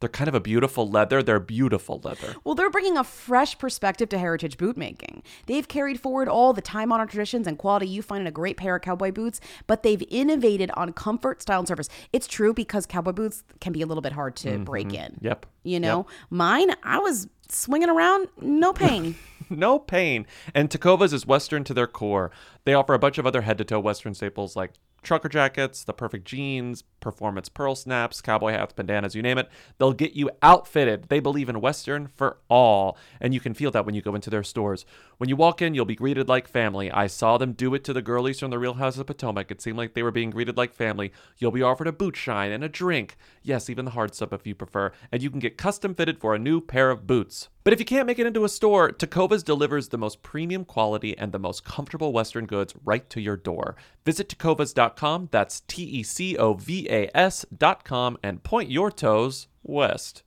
They're kind of a beautiful leather. They're beautiful leather. Well, they're bringing a fresh perspective to heritage boot making. They've carried forward all the time honored traditions and quality you find in a great pair of cowboy boots, but they've innovated on comfort, style, and service. It's true because cowboy boots can be a little bit hard to break in. Mm-hmm. Yep. You know, mine, I was swinging around, no pain. no pain. And Tecovas is Western to their core. They offer a bunch of other head to toe Western staples like trucker jackets, the perfect jeans, performance pearl snaps, cowboy hats, bandanas, you name it. They'll get you outfitted. They believe in Western for all. And you can feel that when you go into their stores. When you walk in, you'll be greeted like family. I saw them do it to the girlies from the Real House of Potomac. It seemed like they were being greeted like family. You'll be offered a boot shine and a drink. Yes, even the hard stuff if you prefer. And you can get custom fitted for a new pair of boots. But if you can't make it into a store, Tecovas delivers the most premium quality and the most comfortable Western goods right to your door. Visit tecovas.com, that's T E C O V A S.com, and point your toes west.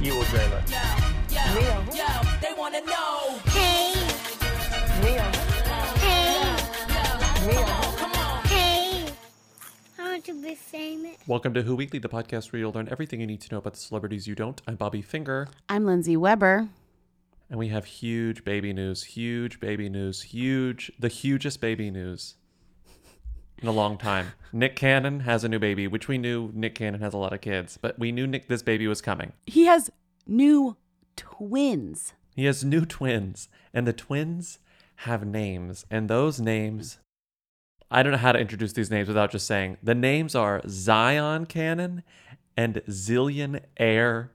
You will dream it. they wanna know. Hey, I want to be famous. Welcome to Who Weekly, the podcast where you'll learn everything you need to know about the celebrities you don't. I'm Bobby Finger, I'm Lindsey Weber. and we have huge baby news, huge baby news, huge, the hugest baby news in a long time. Nick Cannon has a new baby, which we knew Nick Cannon has a lot of kids, but we knew Nick this baby was coming. He has new twins. He has new twins, and the twins have names, and those names. I don't know how to introduce these names without just saying the names are Zion Cannon and Zillion Heir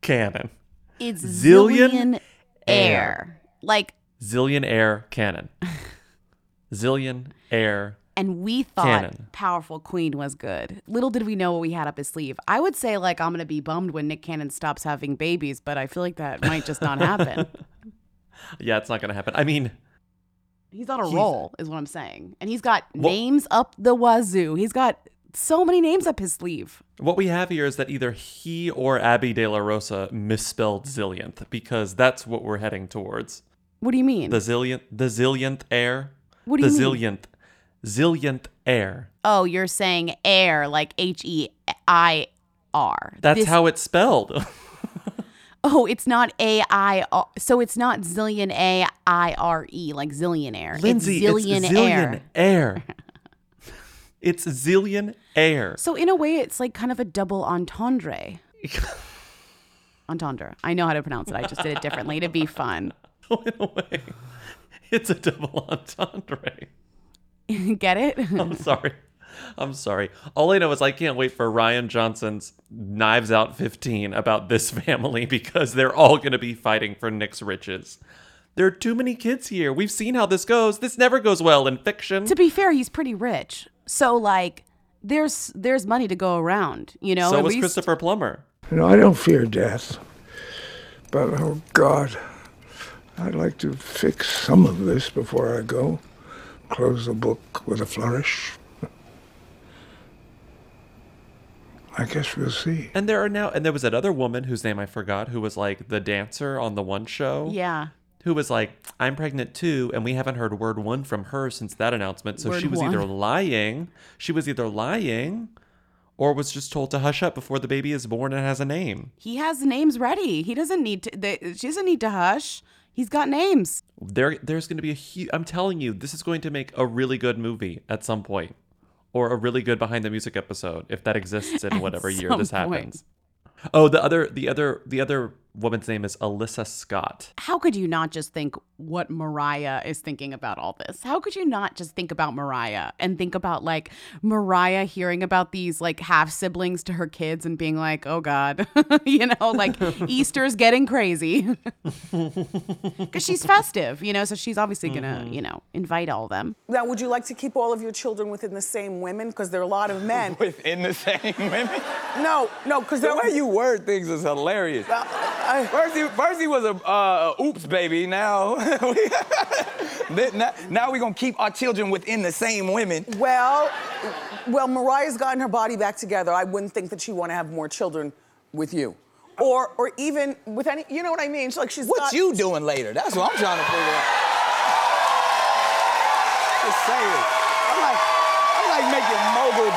Cannon. It's Zillion Zillion, Air. Like, Zillion Heir Cannon. Zillion Air. and we thought Cannon. Powerful Queen was good. Little did we know what we had up his sleeve. I would say, like, I'm going to be bummed when Nick Cannon stops having babies, but I feel like that might just not happen. Yeah, it's not going to happen. I mean, He's on a He's- roll, is what I'm saying. And he's got Well- names up the wazoo. He's got so many names up his sleeve. what we have here is that either he or Abby De La Rosa misspelled zillionth because that's what we're heading towards. What do you mean? The zillionth, the zillionth air. What do you the mean? zillionth, zillionth air. oh, you're saying air, like H E I R. That's This- how it's spelled. Oh, it's not A I R. So it's not zillion A I R E, like zillionaire. Lindsey, it's zillion, air. air. it's zillion air. So in a way, it's like kind of a double entendre. Entendre. I know how to pronounce it. I just did it differently to be fun. in a way, it's a double entendre. Get it? I'm sorry. I'm sorry. All I know is I can't wait for Rian Johnson's Knives Out 15 about this family because they're all going to be fighting for Nick's riches. There are too many kids here. We've seen how this goes. This never goes well in fiction. to be fair, he's pretty rich. So like, there's there's money to go around. You know. so At was least- Christopher Plummer. You know, I don't fear death, but oh God, I'd like to fix some of this before I go. Close the book with a flourish. I guess we'll see. And there are now, and there was that other woman whose name I forgot, who was like the dancer on the one show. Yeah. Who was like, I'm pregnant too, and we haven't heard word one from her since that announcement. So Word she was either lying, she was either lying, or was just told to hush up before the baby is born and has a name. He has names ready. He doesn't need to. They, she doesn't need to hush. He's got names. There, there's going to be a huge. I'm telling you, this is going to make a really good movie at some point, or a really good behind the music episode if that exists in At whatever year this point. happens. Oh, the other, the other, the other woman's name is Alyssa Scott. How could you not just think what Mariah is thinking about all this? How could you not just think about Mariah and think about like Mariah hearing about these like half siblings to her kids and being like, oh God, you know, like Easter's getting crazy. Because she's festive, you know, so she's obviously gonna, mm-hmm. you know, invite all of them. Now, would you like to keep all of your children within the same women? Because there are a lot of men. Within the same women? No, no, because The way you word things is hilarious. I- First he, first he was a uh, oops baby. Now, we- now, now we're gonna keep our children within the same women. Well, well, Mariah's gotten her body back together. I wouldn't think that she want to have more children with you, or or even with any. You know what I mean? It's like she's. What got- you doing later? That's what I'm trying to figure out. Just saying. I'm like, I'm like making mogul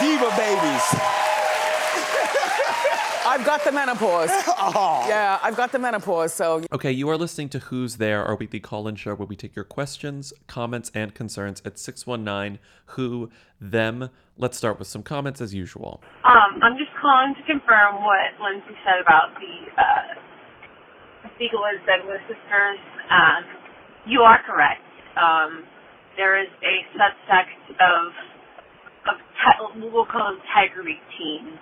diva babies. I've got the menopause. Yeah, I've got the menopause. So Okay, you are listening to Who's There, our weekly call in show where we take your questions, comments, and concerns at 619 Who Them. Let's start with some comments as usual. Um, I'm just calling to confirm what Lindsey said about the uh, Siegel and Douglas sisters. Um, you are correct. Um, there is a subsect of of ti- we'll call them Tiger Beat teens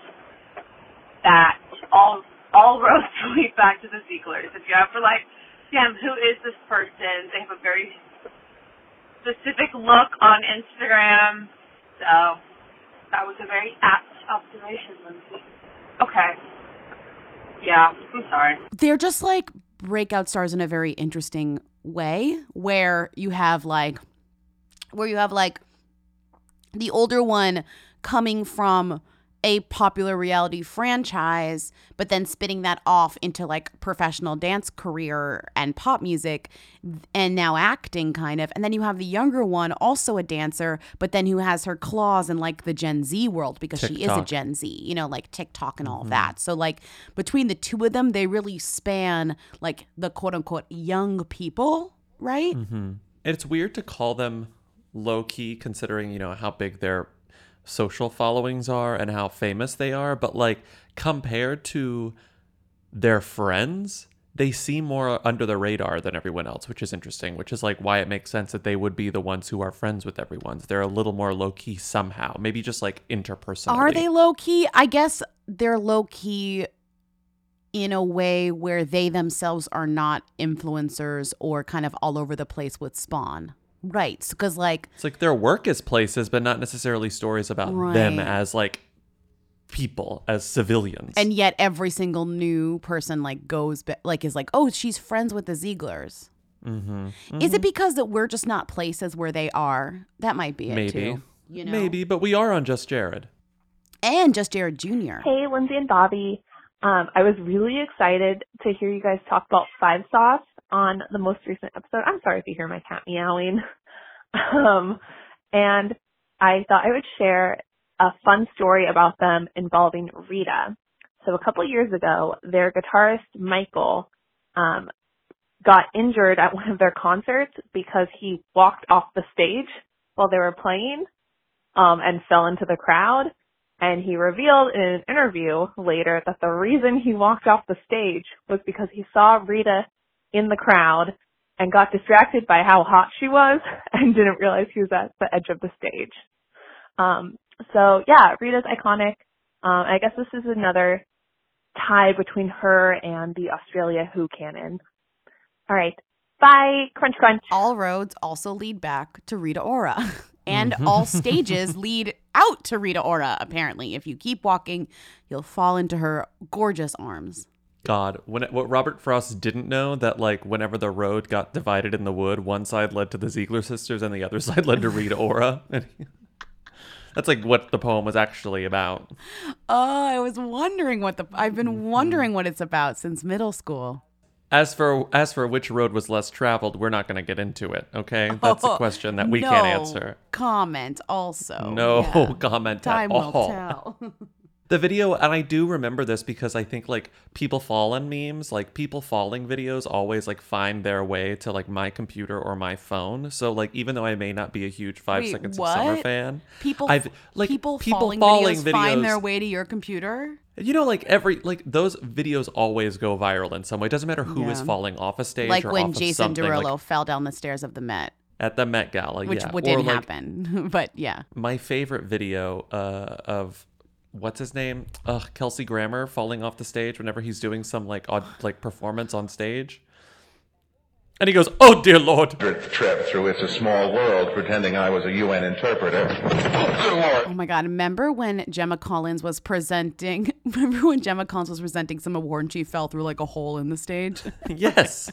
that all all roads lead back to the Zieglers. If you ever like, damn, who is this person? They have a very specific look on Instagram. So that was a very apt observation, Lindsey. Okay. Yeah, I'm sorry. they're just like breakout stars in a very interesting way where you have like where you have like the older one coming from a popular reality franchise but then spitting that off into like professional dance career and pop music and now acting kind of. And then you have the younger one also a dancer but then who has her claws in like the Gen Z world because she is a Gen Z you know like TikTok and all of that. So like between the two of them they really span like the quote unquote young people right? Mm-hmm. It's weird to call them low key considering, you know, how big their social followings are and how famous they are, but like compared to their friends, they seem more under the radar than everyone else, which is interesting, which is like why it makes sense that they would be the ones who are friends with everyone. They're a little more low key somehow, maybe just like interpersonal. Are they low key? I guess they're low key in a way where they themselves are not influencers or kind of all over the place with Spawn. Right. Because, like, It's like their work is places, but not necessarily stories about them as like people, as civilians. and yet every single new person, like, goes, ba- like, is like, oh, she's friends with the Zieglers. mm-hmm. Is it because that we're just not places where they are? That might be it, Maybe. too. You know? Maybe, but we are on Just Jared. And just Jared Jr. Hey, Lindsey and Bobby. Um, I was really excited to hear you guys talk about Five Sauce on the most recent episode. I'm sorry if you hear my cat meowing. um, and I thought I would share a fun story about them involving Rita. So a couple years ago, their guitarist Michael um, got injured at one of their concerts because he walked off the stage while they were playing um, and fell into the crowd. And he revealed in an interview later that the reason he walked off the stage was because he saw Rita in the crowd and got distracted by how hot she was and didn't realize he was at the edge of the stage. Um, so yeah, Rita's iconic. Um, I guess this is another tie between her and the Australia Who canon. All right. Bye. Crunch crunch. all roads also lead back to Rita Ora. And all stages lead out to Rita Ora, apparently. If you keep walking, you'll fall into her gorgeous arms. God, when what Robert Frost didn't know that like whenever the road got divided in the wood, one side led to the Ziegler sisters and the other side led to Rita Ora. That's like what the poem was actually about. Oh, I was wondering what the I've been mm-hmm. wondering what it's about since middle school. As for as for which road was less traveled, we're not going to get into it. Okay, that's a oh, question that we can't answer. Comment also. No Yeah. comment Time at all. The video, and I do remember this because I think like people fallen memes, like people falling videos always like find their way to like my computer or my phone. So like even though I may not be a huge Five Wait, Seconds of Summer fan, People, I've like people, people falling, falling videos, find their way to your computer. You know, like every like those videos always go viral in some way. It doesn't matter who is Yeah. falling off a stage Like when Jason Derulo like, fell down the stairs of the Met, at the Met Gala, which yeah. didn't like, happen. but yeah, My favorite video uh, of what's his name? Ugh, Kelsey Grammer falling off the stage whenever he's doing some like odd like performance on stage. And he goes, "Oh dear lord." trip through It's a Small World pretending I was a UN interpreter. Oh my God. Remember when Gemma Collins was presenting? Remember when Gemma Collins was presenting some award and she fell through like a hole in the stage? yes.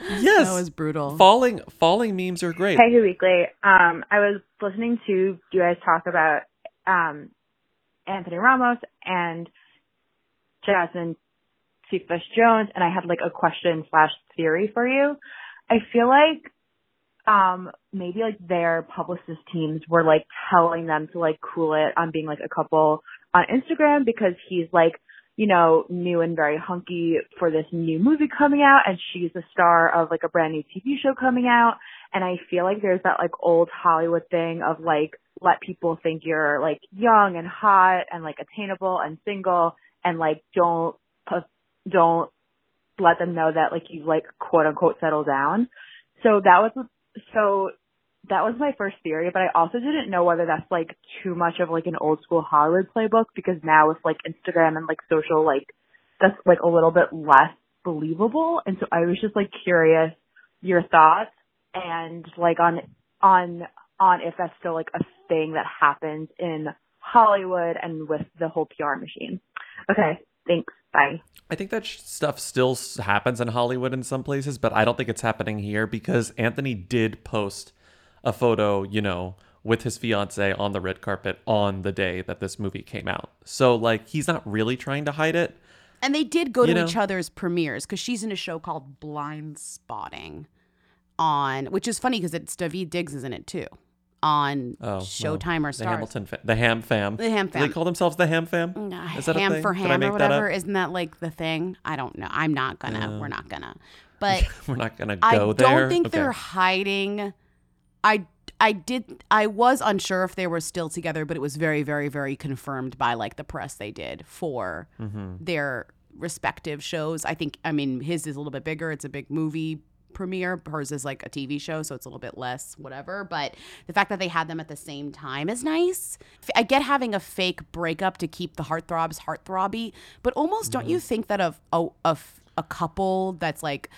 Yes. That was brutal. Falling falling memes are great. Hey, Who Weekly. Um, I was listening to you guys talk about um, Anthony Ramos and Jasmine Cephas Jones, and I had like a question slash theory for you. I feel like um maybe like their publicist teams were like telling them to like cool it on being like a couple on Instagram because he's like you know new and very hunky for this new movie coming out and she's the star of like a brand new TV show coming out and I feel like there's that like old Hollywood thing of like let people think you're like young and hot and like attainable and single and like don't don't let them know that like you like quote unquote settle down. So that was so that was my first theory, but I also didn't know whether that's like too much of like an old school Hollywood playbook because now with like Instagram and like social like that's like a little bit less believable. And so I was just like curious your thoughts and like on on on if that's still like a thing that happens in Hollywood and with the whole PR machine. Okay, thanks. Bye. I think that stuff still happens in Hollywood in some places, but I don't think it's happening here because Anthony did post a photo, you know, with his fiance on the red carpet on the day that this movie came out. So like he's not really trying to hide it. And they did go to know? each other's premieres because she's in a show called Blindspotting on, which is funny because it's Daveed Diggs is in it too, on Oh, well, Showtime or the Starz. Hamilton, fa- the Ham Fam, The Ham Do they call themselves the Ham Fam. Is that a ham thing? for ham or whatever. up? Isn't that like the thing? I don't know. I'm not gonna. We're uh, not gonna. But We're not gonna go I go don't think Okay. they're hiding. I I did. I was unsure if they were still together, but it was very, very, very confirmed by like the press they did for Mhm. their respective shows. I think. I mean, his is a little bit bigger. It's a big movie premiere. Hers is like a TV show, so it's a little bit less, whatever. But the fact that they had them at the same time is nice. I get having a fake breakup to keep the heartthrobs heartthrobby, but almost don't Mm-hmm. you think that of a, a, a couple that's like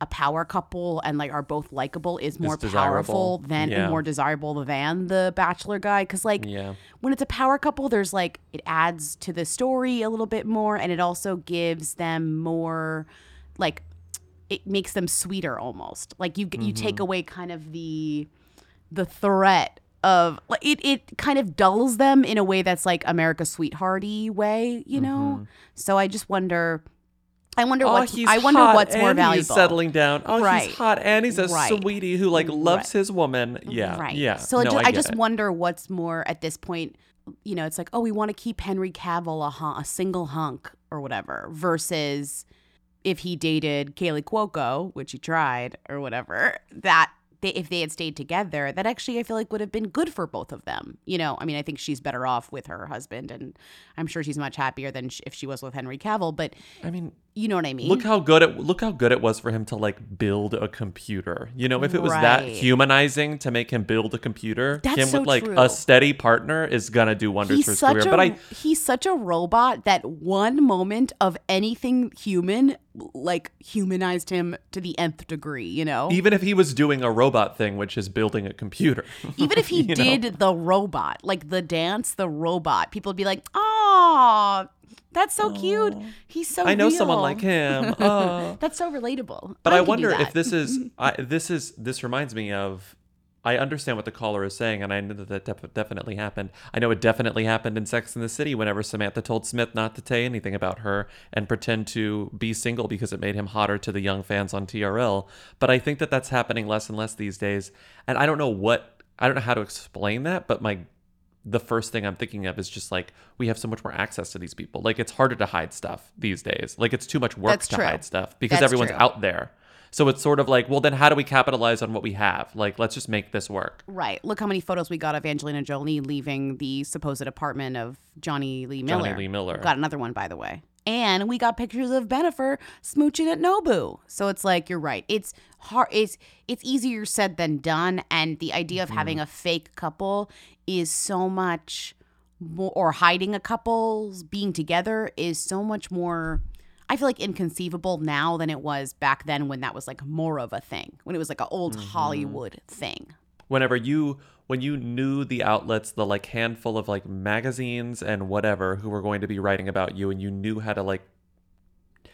a power couple and like are both likable is more powerful than Yeah. and more desirable than the bachelor guy because like Yeah. when it's a power couple there's like it adds to the story a little bit more and it also gives them more like it makes them sweeter almost like you you take Mm-hmm. away kind of the the threat of like it, it kind of dulls them in a way that's like America's sweethearty way, you know? So I just wonder I wonder. Oh, what's he's I wonder hot what's more valuable. He's settling down. Oh, Right. he's hot and he's a Right. sweetie who like loves Right. his woman. Mm, yeah, Right. yeah. So no, ju- I, I, just it. wonder what's more at this point. You know, it's like, oh, we want to keep Henry Cavill a, a single hunk or whatever, versus if he dated Kaley Cuoco, which he tried or whatever, that they, if they had stayed together, that actually I feel like would have been good for both of them. You know, I mean, I think she's better off with her husband, and I'm sure she's much happier than sh- if she was with Henry Cavill. But I mean, you know what I mean? Look how good it look how good it was for him to like build a computer. You know, if it was that humanizing to make him build a computer, That's him so with like true. a steady partner is gonna do wonders he's for his career. a But I he's such a robot that one moment of anything human like humanized him to the nth degree you know even if he was doing a robot thing, which is building a computer. even if he you know? did the robot like the dance the robot people would be like oh that's so cute. He's so I know someone like him. That's so relatable. But I, do wonder if this is I, this is this reminds me of I understand what the caller is saying, and I know that that def- definitely happened. I know it definitely happened in Sex in the City whenever Samantha told Smith not to say anything about her and pretend to be single because it made him hotter to the young fans on TRL. But I think that that's happening less and less these days, and I don't know what I don't know how to explain that, but my the first thing I'm thinking of is just like we have so much more access to these people. Like it's harder to hide stuff these days. Like it's too much work That's to true. hide stuff because That's everyone's true. out there. So it's sort of like, well, then how do we capitalize on what we have? Like, let's just make this work. Right. Look how many photos we got of Angelina Jolie leaving the supposed apartment of Jonny Lee Miller. Jonny Lee Miller. Got another one, by the way. And we got pictures of Bennifer smooching at Nobu. So it's like you're right. It's hard. It's it's easier said than done. And the idea of having mm-hmm. a fake couple is so much more, or hiding a couple's being together is so much more. I feel like inconceivable now than it was back then when that was like more of a thing. When it was like an old mm-hmm. Hollywood thing. Whenever you when you knew the outlets, the like handful of like magazines and whatever who were going to be writing about you, and you knew how to like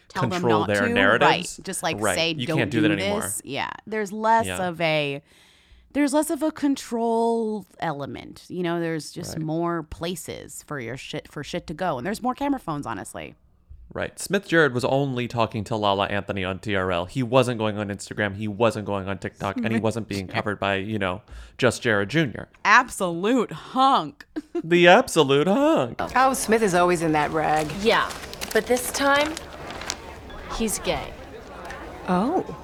tell them control not their to. narratives. Right. Just like Right. say, You don't can't do do, that this. anymore. Yeah. There's less Yeah. of a there's less of a control element. You know, there's just Right. more places for your shit for shit to go. And there's more camera phones, honestly. Right. Smith Jerrod was only talking to Lala Anthony on TRL. He wasn't going on Instagram. He wasn't going on TikTok, and he wasn't being covered by you know just Jared Jr. Absolute hunk. The absolute hunk. Oh, Smith is always in that rag. Yeah, but this time, he's gay. Oh.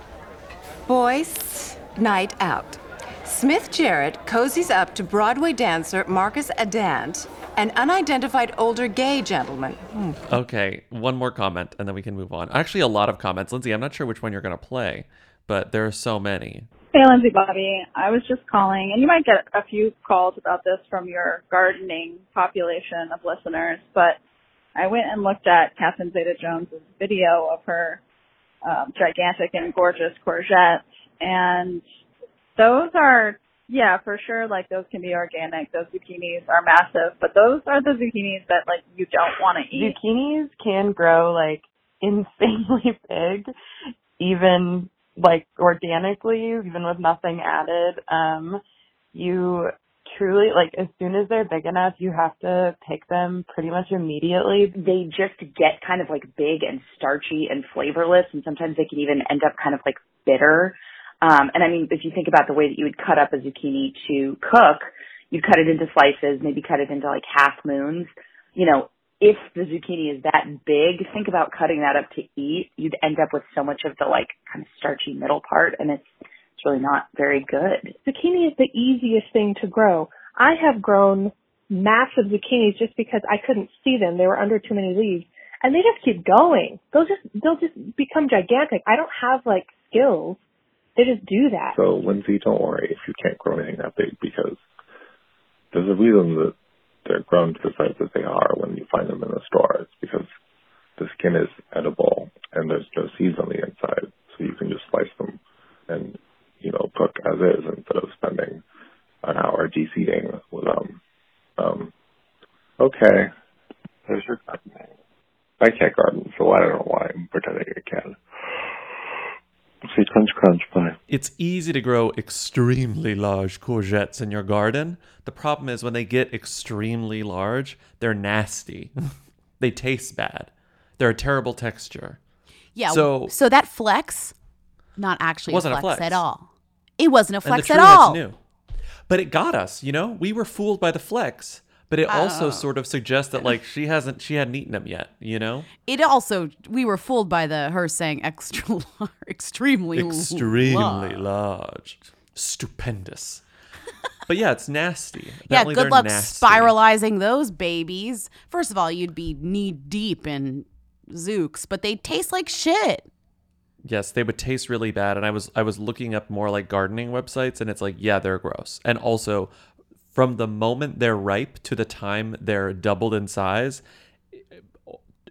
Boys, night out. Smith Jerrod cozies up to Broadway dancer Marcus Adant, an unidentified older gay gentleman. Hmm. Okay, one more comment, and then we can move on. Actually, a lot of comments. Lindsey, I'm not sure which one you're going to play, but there are so many. Hey, Lindsey Bobby. I was just calling, and you might get a few calls about this from your gardening population of listeners, but I went and looked at Catherine Zeta Jones's video of her um, gigantic and gorgeous courgettes, and those are, yeah, for sure, like those can be organic. Those zucchinis are massive, but those are the zucchinis that like you don't want to eat. Zucchinis can grow like insanely big, even like organically, even with nothing added. Um, you truly like as soon as they're big enough, you have to pick them pretty much immediately. They just get kind of like big and starchy and flavorless, and sometimes they can even end up kind of like bitter. Um, and I mean, if you think about the way that you would cut up a zucchini to cook, you'd cut it into slices, maybe cut it into like half moons. You know, if the zucchini is that big, think about cutting that up to eat. You'd end up with so much of the like kind of starchy middle part, and it's really not very good. Zucchini is the easiest thing to grow. I have grown massive zucchinis just because I couldn't see them. They were under too many leaves. And they just keep going. They'll just they'll just become gigantic. I don't have like skills. They just do that. So, Lindsey, don't worry if you can't grow anything that big because there's a reason that they're grown to the size that they are when you find them in the store. It's because the skin is edible and there's no seeds on the inside. So you can just slice them and, you know, cook as is instead of spending an hour de-seeding with them. Um, okay. There's your gardening. I can't garden, so I don't know why I'm pretending I can. Say crunch crunch, bye. It's easy to grow extremely large courgettes in your garden. The problem is when they get extremely large, they're nasty. they taste bad. They're a terrible texture. Yeah. So So, that flex, not actually Wasn't a a flex, flex. at all. It wasn't a flex at all. knew. But it got us, you know? We were fooled by the flex. But it also Oh. sort of suggests that like she hasn't she hadn't eaten them yet, you know? It also we were fooled by the her saying extra lar- extremely Extremely large. large. Stupendous. but yeah, it's nasty. Yeah, Apparently good luck nasty. spiralizing those babies. First of all, you'd be knee deep in zooks, but they taste like shit. Yes, they would taste really bad. And I was I was looking up more like gardening websites and it's like, yeah, they're gross. And also from the moment they're ripe to the time they're doubled in size,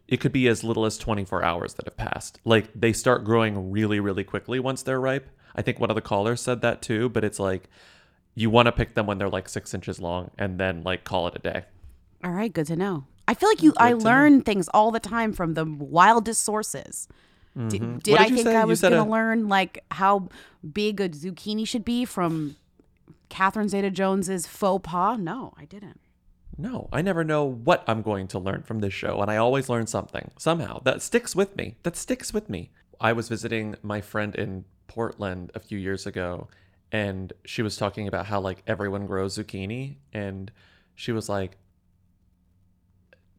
it could be as little as 24 hours that have passed. Like they start growing really, really quickly once they're ripe. I think one of the callers said that too, but it's like you want to pick them when they're like six inches long and then like call it a day. All right, good to know. I feel like you I Good to learn things all the time from the wildest sources. Did, Mhm. did I did you think say? I was going to a- learn like how big a zucchini should be from Catherine Zeta Jones's faux pas? No, I didn't. No, I never know what I'm going to learn from this show, and I always learn something somehow that sticks with me. That sticks with me. I was visiting my friend in Portland a few years ago, and she was talking about how like everyone grows zucchini, and she was like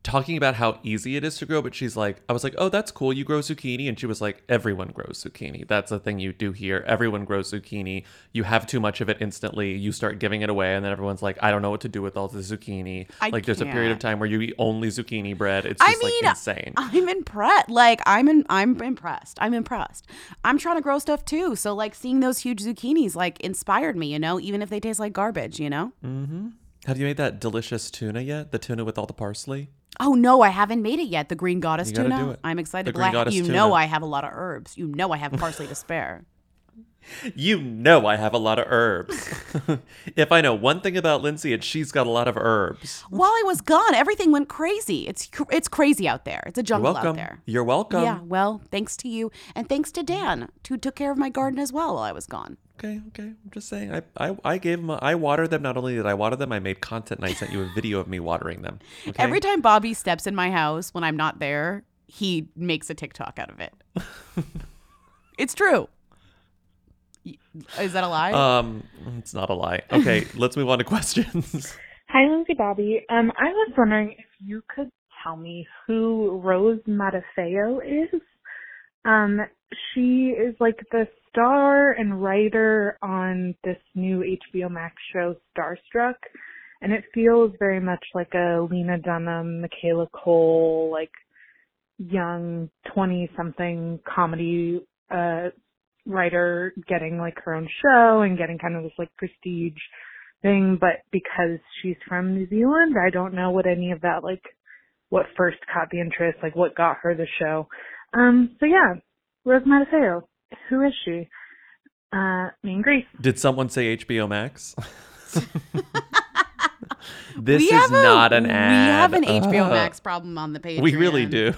talking about how easy it is to grow, but she's like, I was like, oh, that's cool. You grow zucchini. And she was like, everyone grows zucchini. That's a thing you do here. Everyone grows zucchini. You have too much of it instantly. You start giving it away. And then everyone's like, I don't know what to do with all the zucchini. I like, there's a period of time where you eat only zucchini bread. It's I just mean, like insane. I'm impressed. Like I'm in, I'm impressed. I'm impressed. I'm trying to grow stuff too. So like seeing those huge zucchinis like inspired me. You know, even if they taste like garbage. You know. mm-hmm. Have you made that delicious tuna yet? The tuna with all the parsley? Oh no, I haven't made it yet. The green goddess You tuna. I'm excited. The green goddess you tuna. know I have a lot of herbs. You know I have parsley to spare. You know I have a lot of herbs. if I know one thing about Lindsey, it's she's got a lot of herbs. While I was gone, everything went crazy. It's it's crazy out there. It's a jungle out there. You're welcome. Yeah, well, thanks to you and thanks to Dan who took care of my garden as well while I was gone. Okay, okay. I'm just saying. I, I, I gave them. A, I watered them. Not only did I water them, I made content and I sent you a video of me watering them. Okay? Every time Bobby steps in my house when I'm not there, he makes a TikTok out of it. it's true. Y- Is that a lie? Um, it's not a lie. Okay, let's move on to questions. Hi, Lindsey Bobby. Um, I was wondering if you could tell me who Rose Matafeo is. Um, she is like the star and writer on this new HBO Max show Starstruck, and it feels very much like a Lena Dunham, Michaela Coel, like young twenty-something comedy uh writer getting like her own show and getting kind of this like prestige thing, but because she's from New Zealand, I don't know what any of that like what first caught the interest, like what got her the show. Um so yeah, Rose Matafeo. Who is she? Uh me and Grace. Did someone say HBO Max? this We is have a- not an ad we have an HBO Ugh. Max problem on the page. We really do.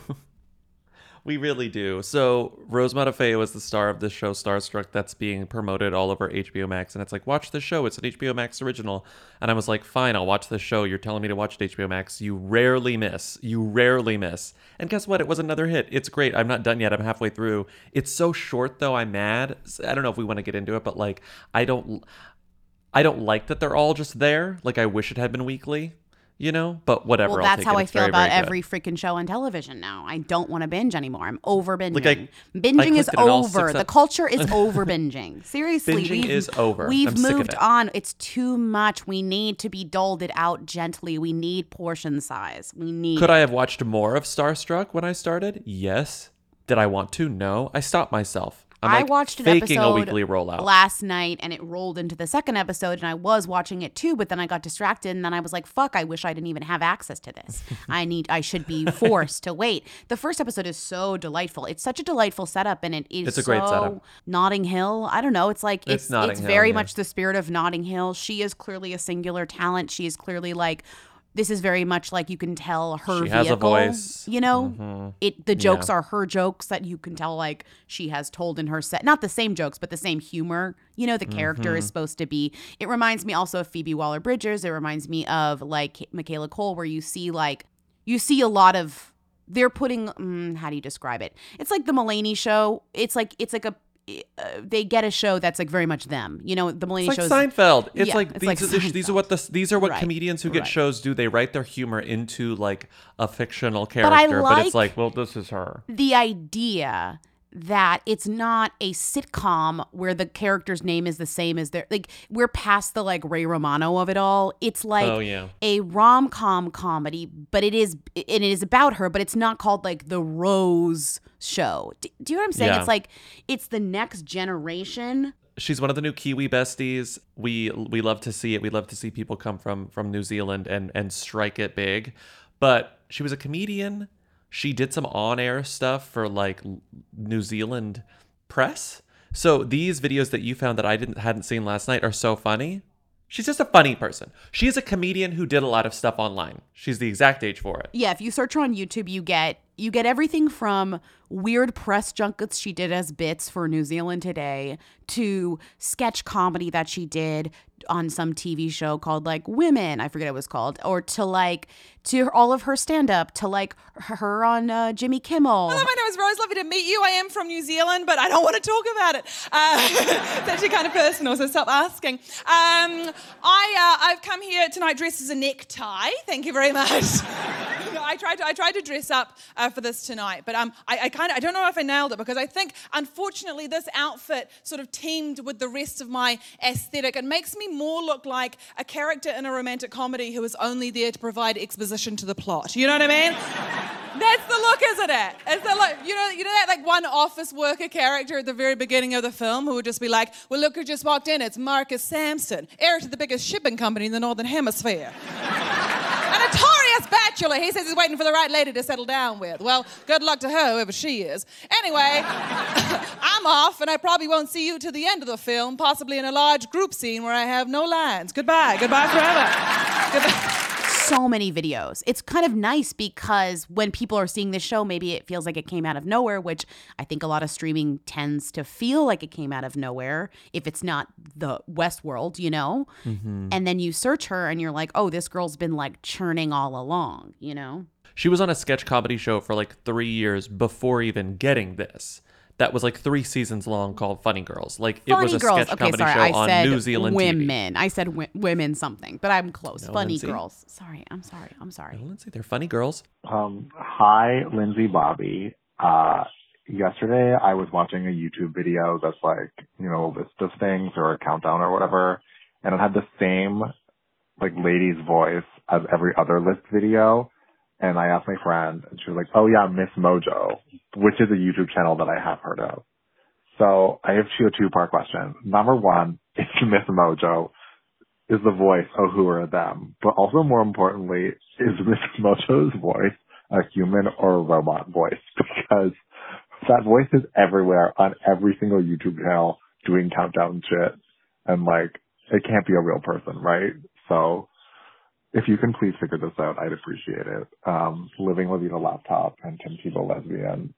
We really do. So Rose Matafeo is the star of the show Starstruck that's being promoted all over HBO Max, and it's like watch the show. It's an HBO Max original, and I was like, fine, I'll watch the show. You're telling me to watch HBO Max. You rarely miss. You rarely miss. And guess what? It was another hit. It's great. I'm not done yet. I'm halfway through. It's so short though. I'm mad. I don't know if we want to get into it, but like I don't. I don't like that they're all just there. Like I wish it had been weekly, you know. But whatever. Well, that's how it. I feel very, about very every freaking show on television now. I don't want to binge anymore. I'm over binging. Like, I- I binging is in all over. The culture is over binging. Seriously, Binging we've, is over. We've I'm moved on. It's too much. We need to be doled it out gently. We need portion size. We need. Could I have watched more of Starstruck when I started? Yes. Did I want to? No. I stopped myself. I'm I watched an faking episode a weekly rollout. last night and it rolled into the second episode and I was watching it too, but then I got distracted and then I was like, fuck, I wish I didn't even have access to this. I need I should be forced to wait. The first episode is so delightful. It's such a delightful setup and it is It's a great setup. Notting Hill. I don't know. It's like It's it's it's Hill, very yeah. much the spirit of Notting Hill. She is clearly a singular talent. She is clearly like this is very much like you can tell her She has a vehicle. voice. You know, Mhm. it the jokes Yeah. are her jokes that you can tell like she has told in her set. Not the same jokes, but the same humor. You know, the character is Mhm. supposed to be. It reminds me also of Phoebe Waller Bridges. It reminds me of like Michaela Coel, where you see like you see a lot of they're putting mm, how do you describe it? It's like the Mulaney show. It's like it's like a Uh, they get a show that's like very much them. You know, the Mulaney It's shows Seinfeld. It's Yeah, like it's these, like these, these are what the these are what Right, comedians who get right. shows do. They write their humor into like a fictional character, but, like- it's like, well, this is her. the idea that it's not a sitcom where the character's name is the same as their like we're past the like Ray Romano of it all. It's like Oh, yeah. a rom-com comedy, but it is and it is about her, but it's not called like the Rose show. Do, do you know what I'm saying? Yeah. It's like it's the next generation. She's one of the new Kiwi besties. We we love to see it. We love to see people come from from New Zealand and and strike it big. But she was a comedian. She did some on-air stuff for like New Zealand press. So these videos that you found that I didn't hadn't seen last night are so funny. She's just a funny person. She is a comedian who did a lot of stuff online. She's the exact age for it. Yeah, if you search her on YouTube, you get you get everything from weird press junkets she did as bits for New Zealand Today to sketch comedy that she did on some TV show called like Women, I forget it was called, or to like to all of her stand up to like her on uh, Jimmy Kimmel. Hello, my name is Rose. Lovely to meet you. I am from New Zealand, but I don't want to talk about it. Uh, it's actually kind of personal, so stop asking. Um, I uh, I've come here tonight dressed as a necktie. Thank you very much. I tried to I tried to dress up uh, for this tonight, but um, I, I kind of I don't know if I nailed it because I think unfortunately this outfit sort of teamed with the rest of my aesthetic. It makes me more look like a character in a romantic comedy who is only there to provide exposition to the plot. You know what I mean? That's the look, isn't it? It's the look. You know, you know that like one office worker character at the very beginning of the film who would just be like, "Well, look who just walked in. It's Marcus Sampson, heir to the biggest shipping company in the Northern Hemisphere." A notorious bachelor. He says he's waiting for the right lady to settle down with. Well, good luck to her, whoever she is. Anyway, I'm off, and I probably won't see you to the end of the film, possibly in a large group scene where I have no lines. Goodbye. Goodbye forever. Goodbye. So many videos. It's kind of nice because when people are seeing this show, maybe it feels like it came out of nowhere, which I think a lot of streaming tends to feel like it came out of nowhere if it's not the Westworld, you know? Mhm. And then you search her and you're like, oh, this girl's been like churning all along, you know? She was on a sketch comedy show for like three years before even getting this. That was like three seasons long called Funny Girls. Like it was a girls. sketch Okay, comedy sorry. show I on said New Zealand TV. women. I said wi- women something, but I'm close. No, Funny Lindsey. girls. Sorry. I'm sorry. I'm sorry. Lindsey, they're funny girls. Um, hi, Lindsey Bobby. Uh, yesterday I was watching a YouTube video that's like, you know, a list of things or a countdown or whatever, and it had the same, like, lady's voice as every other list video. And I asked my friend, and she was like, oh yeah, Miss Mojo, which is a YouTube channel that I have heard of. So I have two, two-part question. Number one, is Miss Mojo is the voice of who are them, but also more importantly, is Miss Mojo's voice a human or a robot voice? Because that voice is everywhere on every single YouTube channel doing countdown shit, and like it can't be a real person, right? So if you can please figure this out, I'd appreciate it. Um, living with a laptop and Tim Tebow lesbian.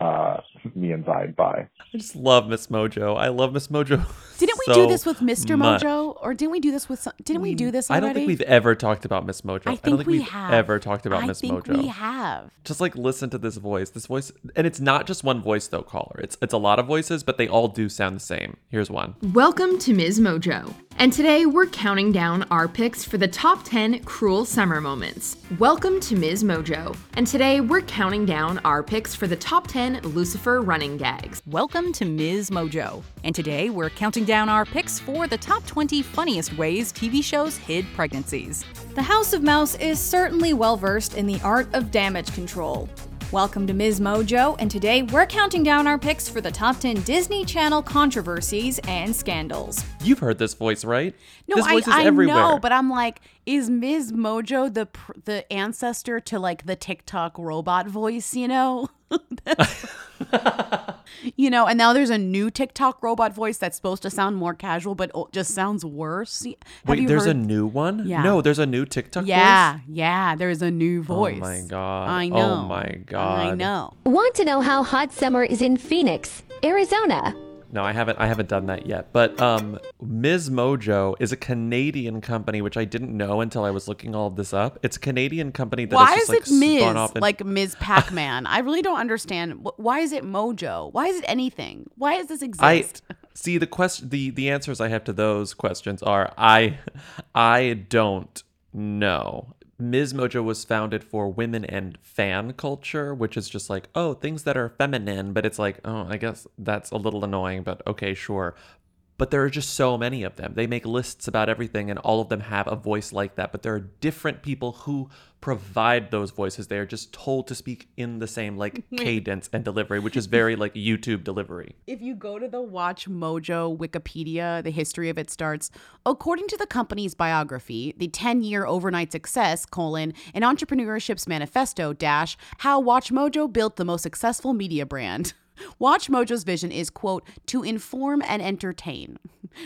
Uh, me inside. Bye. I just love Miss Mojo. I love Miss Mojo. Didn't we so do this with Mr. much. Mojo? Or didn't we do this with some, didn't we do this Already? I don't think we've ever talked about Miss Mojo. I don't think think we we've have. ever talked about Miss Mojo. we have. Just like listen to this voice. This voice and it's not just one voice though, caller. It's it's a lot of voices, but they all do sound the same. Here's one. Welcome to Ms. Mojo. And today we're counting down our picks for the top 10 cruel summer moments. Welcome to Ms. Mojo. And today we're counting down our picks for the top 10 Lucifer running gags. Welcome to Ms. Mojo. And today we're counting down our picks for the top 20 funniest ways TV shows hid pregnancies. The House of Mouse is certainly well versed in the art of damage control. Welcome to Ms. Mojo, and today we're counting down our picks for the top 10 Disney Channel controversies and scandals. You've heard this voice, right? No, this I, voice is I everywhere. know, but I'm like, is Ms. Mojo the the ancestor to like the TikTok robot voice? You know, you know. And now there's a new TikTok robot voice that's supposed to sound more casual, but o- just sounds worse. Have Wait, you there's a new one? Yeah. No, there's a new TikTok Yeah, voice? yeah. Yeah, There's a new voice. Oh my god. I know. Oh know. my god. I know. Want to know how hot summer is in Phoenix, Arizona? No, I haven't I haven't done that yet. But um Ms. Mojo is a Canadian company which I didn't know until I was looking all of this up. It's a Canadian company that Why is just, it like, Ms. and- like Ms. Pac-Man? I really don't understand. Why is it Mojo? Why is it anything? Why does this exist? I see the question. The the answers I have to those questions are I I don't know. Ms. Mojo was founded for women and fan culture, which is just like oh things that are feminine, but it's like oh I guess that's a little annoying, but okay sure. But there are just so many of them. They make lists about everything, and all of them have a voice like that. But there are different people who provide those voices. They are just told to speak in the same like cadence and delivery, which is very like YouTube delivery. If you go to the Watch Mojo Wikipedia, the history of it starts according to the company's biography, the 10-year overnight success, colon, an entrepreneurship's manifesto dash how Watch Mojo built the most successful media brand. Watch Mojo's vision is, quote, to inform and entertain,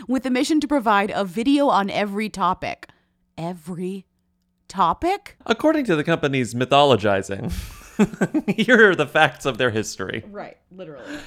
with the mission to provide a video on every topic. Every topic? According to the company's mythologizing, Here are the facts of their history. Right, literally.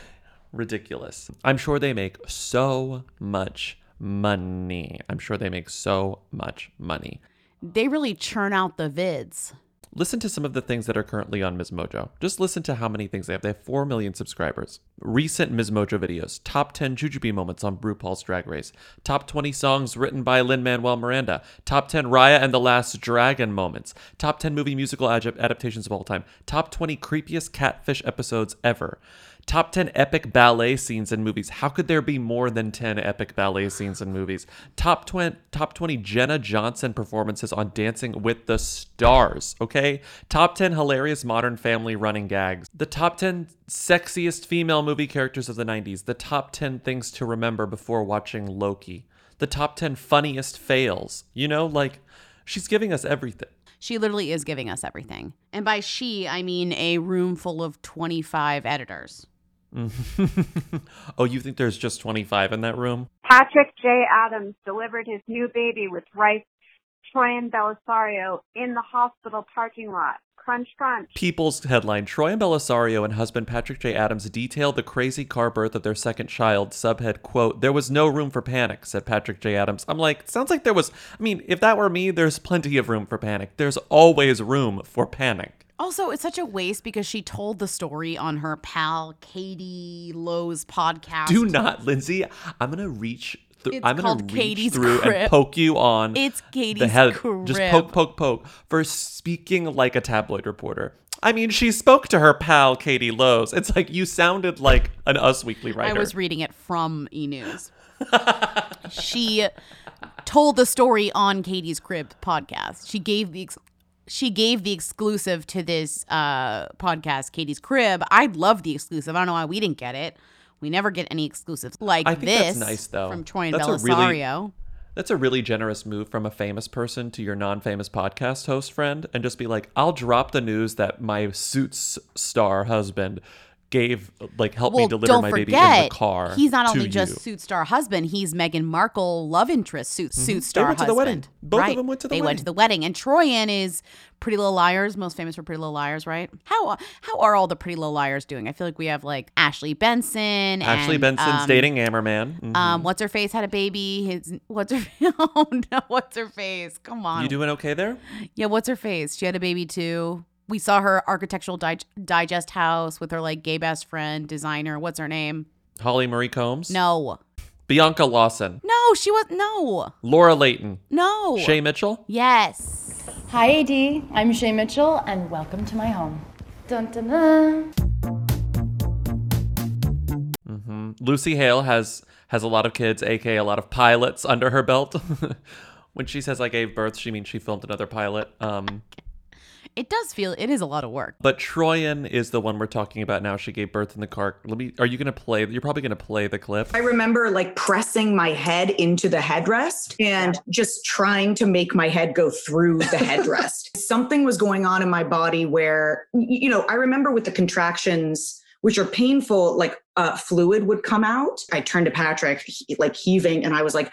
Ridiculous. I'm sure they make so much money. I'm sure they make so much money. They really churn out the vids. Listen to some of the things that are currently on Ms. Mojo. Just listen to how many things they have. They have 4 million subscribers. Recent Ms. Mojo videos. Top 10 Jujubee moments on RuPaul's Drag Race. Top 20 songs written by Lin-Manuel Miranda. Top 10 Raya and the Last Dragon moments. Top 10 movie musical adaptations of all time. Top 20 creepiest catfish episodes ever. Top 10 epic ballet scenes in movies. How could there be more than 10 epic ballet scenes in movies? Top 20, top 20 Jenna Johnson performances on Dancing with the Stars, okay? Top 10 hilarious modern family running gags. The top 10 sexiest female movie characters of the 90s. The top 10 things to remember before watching Loki. The top 10 funniest fails. You know, like, she's giving us everything. She literally is giving us everything. And by she, I mean a room full of 25 editors. Mm-hmm. oh, you think there's just 25 in that room? Patrick J. Adams delivered his new baby with rice, Troian Bellisario in the hospital parking lot. Crunch, crunch. People's headline Troian Bellisario and husband Patrick J. Adams detailed the crazy car birth of their second child. Subhead, quote, There was no room for panic, said Patrick J. Adams. I'm like, sounds like there was. I mean, if that were me, there's plenty of room for panic. There's always room for panic. Also, it's such a waste because she told the story on her pal Katie Lowes' podcast. Do not, Lindsey. I'm going to reach. Th- I'm gonna reach Katie's through and poke you on It's the Katie's head. Crib. Just poke, poke, poke for speaking like a tabloid reporter. I mean, she spoke to her pal Katie Lowes'. It's like you sounded like an Us Weekly writer. I was reading it from E News. she told the story on Katie's Crib podcast. She gave the ex- she gave the exclusive to this uh, podcast, Katie's Crib. I love the exclusive. I don't know why we didn't get it. We never get any exclusives like I think this that's nice though. from Troian That's a Bellisario. really- That's a really generous move from a famous person to your non-famous podcast host friend, and just be like, "I'll drop the news that my Suits star husband gave, like, helped me deliver my baby in the car." He's not only just you." suit star husband; he's Meghan Markle love interest, suit suit star. They went to the husband. wedding. Both of them went to the wedding. they went to the wedding, and Troian is Pretty Little Liars, most famous for Pretty Little Liars, right? How how are all the Pretty Little Liars doing? I feel like we have like Ashley Benson. Ashley and, Benson's um, dating Ammerman. Mhm. Um, what's her face had a baby. His what's her oh no, what's her face? Come on. you doing okay there? Yeah, what's her face? She had a baby too. We saw her architectural di- digest house with her like gay best friend designer. What's her name? Holly Marie Combs. No, Bianca Lawson. no, she was no, Laura Leighton. no. Shay Mitchell. Yes. Hi, AD. I'm Shay Mitchell, and welcome to my home. Dun, dun, dun. hmm Lucy Hale has has a lot of kids, aka a lot of pilots under her belt. when she says I gave birth, she means she filmed another pilot. Um, It does feel it is a lot of work. but Troian is the one we're talking about now. She gave birth in the car. Let me. Are you gonna play? You're probably gonna play the clip. I remember like pressing my head into the headrest and just trying to make my head go through the headrest. Something was going on in my body where, you know, I remember with the contractions, which are painful, like uh, fluid would come out. I turned to Patrick, he- like heaving, and I was like,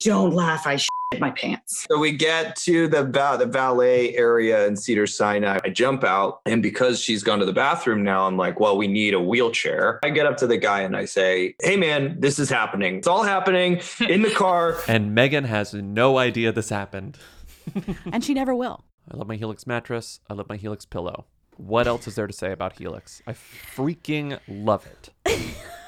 don't laugh. I shit my pants. So we get to the va- the valet area in Cedar Sinai. I jump out, and because she's gone to the bathroom now, I'm like, "Well, we need a wheelchair." I get up to the guy and I say, "Hey, man, this is happening. It's all happening in the car." And Meghan has no idea this happened. and she never will. I love my Helix mattress. I love my Helix pillow. What else is there to say about Helix? I freaking love it.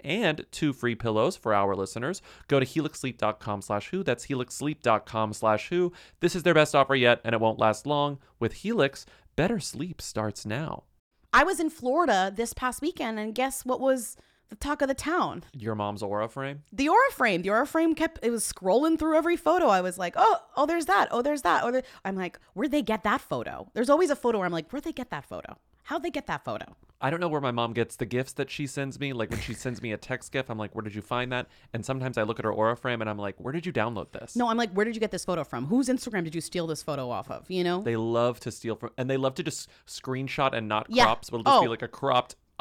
and two free pillows for our listeners. Go to helixsleep.com slash who. That's helixsleep.com slash who. This is their best offer yet, and it won't last long. With Helix, better sleep starts now. I was in Florida this past weekend, and guess what was the talk of the town? Your mom's aura frame? The aura frame. The aura frame kept it was scrolling through every photo. I was like, oh, oh, there's that. Oh, there's that. Oh, there. I'm like, where'd they get that photo? There's always a photo where I'm like, where'd they get that photo? How'd they get that photo? I don't know where my mom gets the gifts that she sends me. Like when she sends me a text gift, I'm like, where did you find that? And sometimes I look at her aura frame and I'm like, where did you download this? No, I'm like, where did you get this photo from? Whose Instagram did you steal this photo off of? You know? They love to steal from, and they love to just screenshot and not Yeah. crop. So it'll just be Oh. like a cropped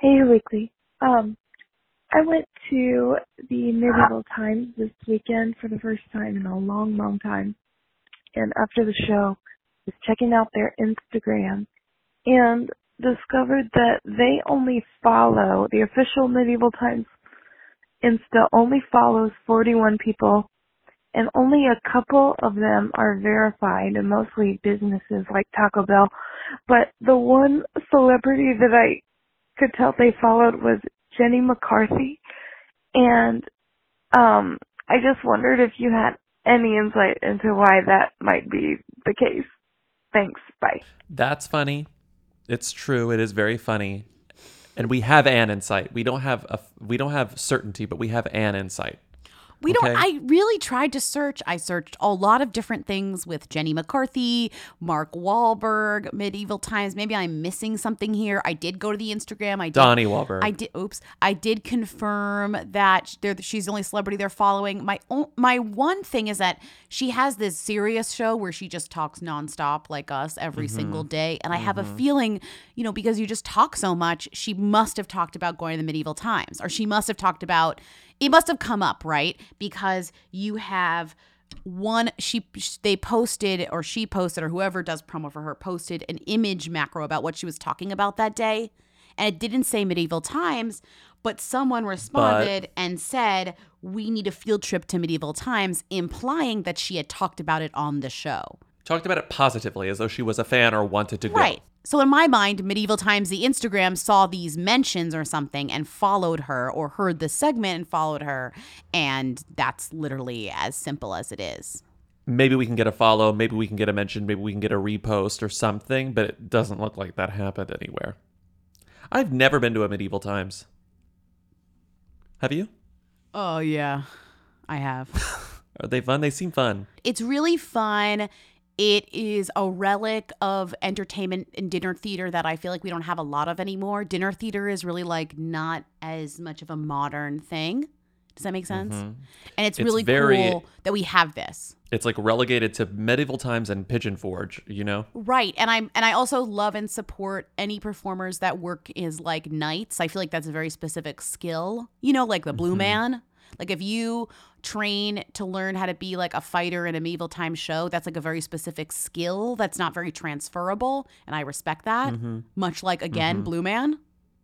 Hey, Weekly. Um, I went to the Medieval Times this weekend for the first time in a long, long time. And after the show, was checking out their Instagram and discovered that they only follow, the official Medieval Times Insta only follows 41 people and only a couple of them are verified and mostly businesses like Taco Bell. But the one celebrity that I could tell they followed was Jenny McCarthy. And um I just wondered if you had any insight into why that might be the case. Thanks. Bye. That's funny. It's true. It is very funny. And we have an insight. We don't have a we don't have certainty, but we have an insight. We don't. I really tried to search. I searched a lot of different things with Jenny McCarthy, Mark Wahlberg, medieval times. Maybe I'm missing something here. I did go to the Instagram. I did, Donnie Wahlberg. I did. Oops. I did confirm that they're, she's the only celebrity they're following. My my one thing is that she has this serious show where she just talks nonstop like us every Mhm. single day, and I have a Mhm. feeling, you know, because you just talk so much, she must have talked about going to the medieval times, or she must have talked about. It must have come up, right? Because you have one she they posted or she posted or whoever does promo for her posted an image macro about what she was talking about that day and it didn't say medieval times but someone responded and said we need a field trip to medieval times implying that she had talked about it on the show Talked about it positively as though she was a fan or wanted to go. Right. So in my mind, Medieval Times, the Instagram saw these mentions or something and followed her or heard the segment and followed her. And that's literally as simple as it is. Maybe we can get a follow, maybe we can get a mention, maybe we can get a repost or something, but it doesn't look like that happened anywhere. I've never been to a medieval times. Have you? Oh, yeah, I have. Are they fun? They seem fun. it's really fun. It is a relic of entertainment and dinner theater that I feel like we don't have a lot of anymore. Dinner theater is really like not as much of a modern thing. Does that make sense? Mhm. And it's, It's really very- cool that we have this. It's like relegated to medieval times and Pigeon Forge, you know? Right. And I'm and I also love and support any performers that work is like knights. I feel like that's a very specific skill. You know, like the blue Mhm. man. Like if you train to learn how to be like a fighter in a medieval time show, that's like a very specific skill that's not very transferable. And I respect that. Mhm. Much like again, Mhm. blue man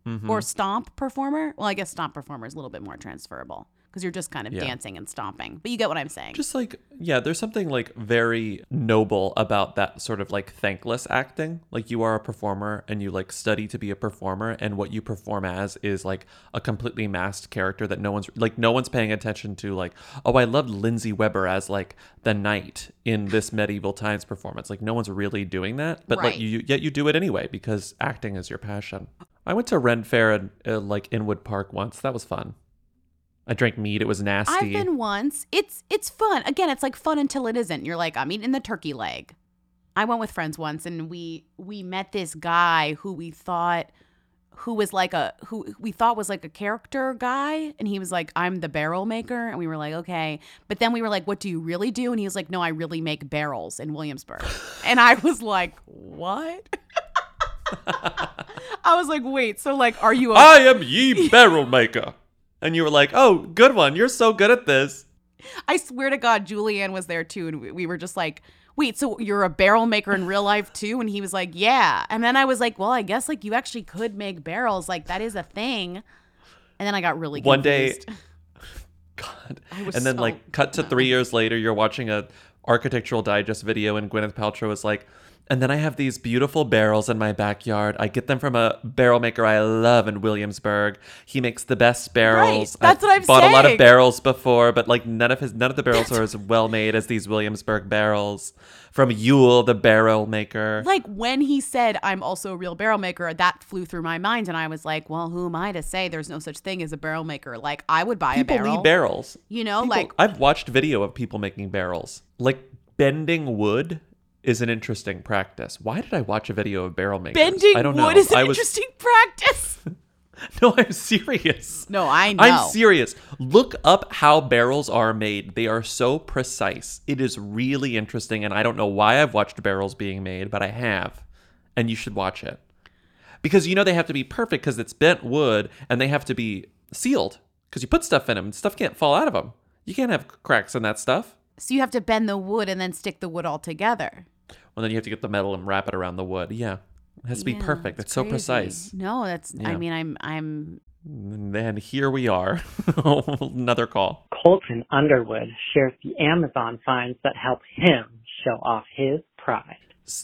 Mhm. or stomp performer. Well, I guess stomp performer is a little bit more transferable because you're just kind of Yeah. dancing and stomping. But you get what I'm saying. Just like, yeah, there's something like very noble about that sort of like thankless acting. Like you are a performer and you like study to be a performer, and what you perform as is like a completely masked character that no one's like, no one's paying attention to. Like, oh, I loved Lindsey Weber as like the knight in this medieval times performance. Like, no one's really doing that, but Right. like you, yet you do it anyway because acting is your passion. I went to Ren Fair in uh, like Inwood Park once. That was fun. I drank meat. It was nasty. I've been once. It's it's fun. Again, it's like fun until it isn't. You're like, I'm eating the turkey leg. I went with friends once and we we met this guy who we thought who was like a who we thought was like a character guy and he was like I'm the barrel maker and we were like okay but then we were like what do you really do and he was like no I really make barrels in Williamsburg and I was like what I was like wait so like are you a I am ye barrel maker. And you were like, oh, good one. You're so good at this. I swear to God, Julianne was there too, and we, we were just like, "Wait, so you're a barrel maker in real life too?" And he was like, "Yeah." And then I was like, "Well, I guess like you actually could make barrels, like that is a thing." And then I got really One day. God. And then, so like, cut to three years later, you're watching a architectural digest video, and Gwyneth Paltrow is like, and then I have these beautiful barrels in my backyard. I get them from a barrel maker I love in Williamsburg. He makes the best barrels. Right, that's what I'm bought a lot of barrels before, but like none of his none of the barrels are as well made as these Williamsburg barrels from Yule, the barrel maker. like when he said, "I'm also a real barrel maker," that flew through my mind, and I was like, "Well, who am I to say there's no such thing as a barrel maker?" Like I would buy People a barrel. need barrels. You know, People- like I've watched video of people making barrels. Like bending wood is an interesting practice. Why did I watch a video of barrel makers? bending I don't wood know. is an I was interesting practice. no, I'm serious. No, I know. I'm serious. Look up how barrels are made. They are so precise. It is really interesting, and I don't know why I've watched barrels being made, but I have, and you should watch it because you know they have to be perfect because it's bent wood, and they have to be sealed because you put stuff in them. And stuff can't fall out of them. You can't have cracks in that stuff. So you have to bend the wood and then stick the wood all together. Well, then you have to get the metal and wrap it around the wood. Yeah, it has to be perfect. It's, so crazy. precise. No, that's. I mean, I'm. I'm. And then here we are, another call. Colton Underwood shares the Amazon finds that help him show off his pride.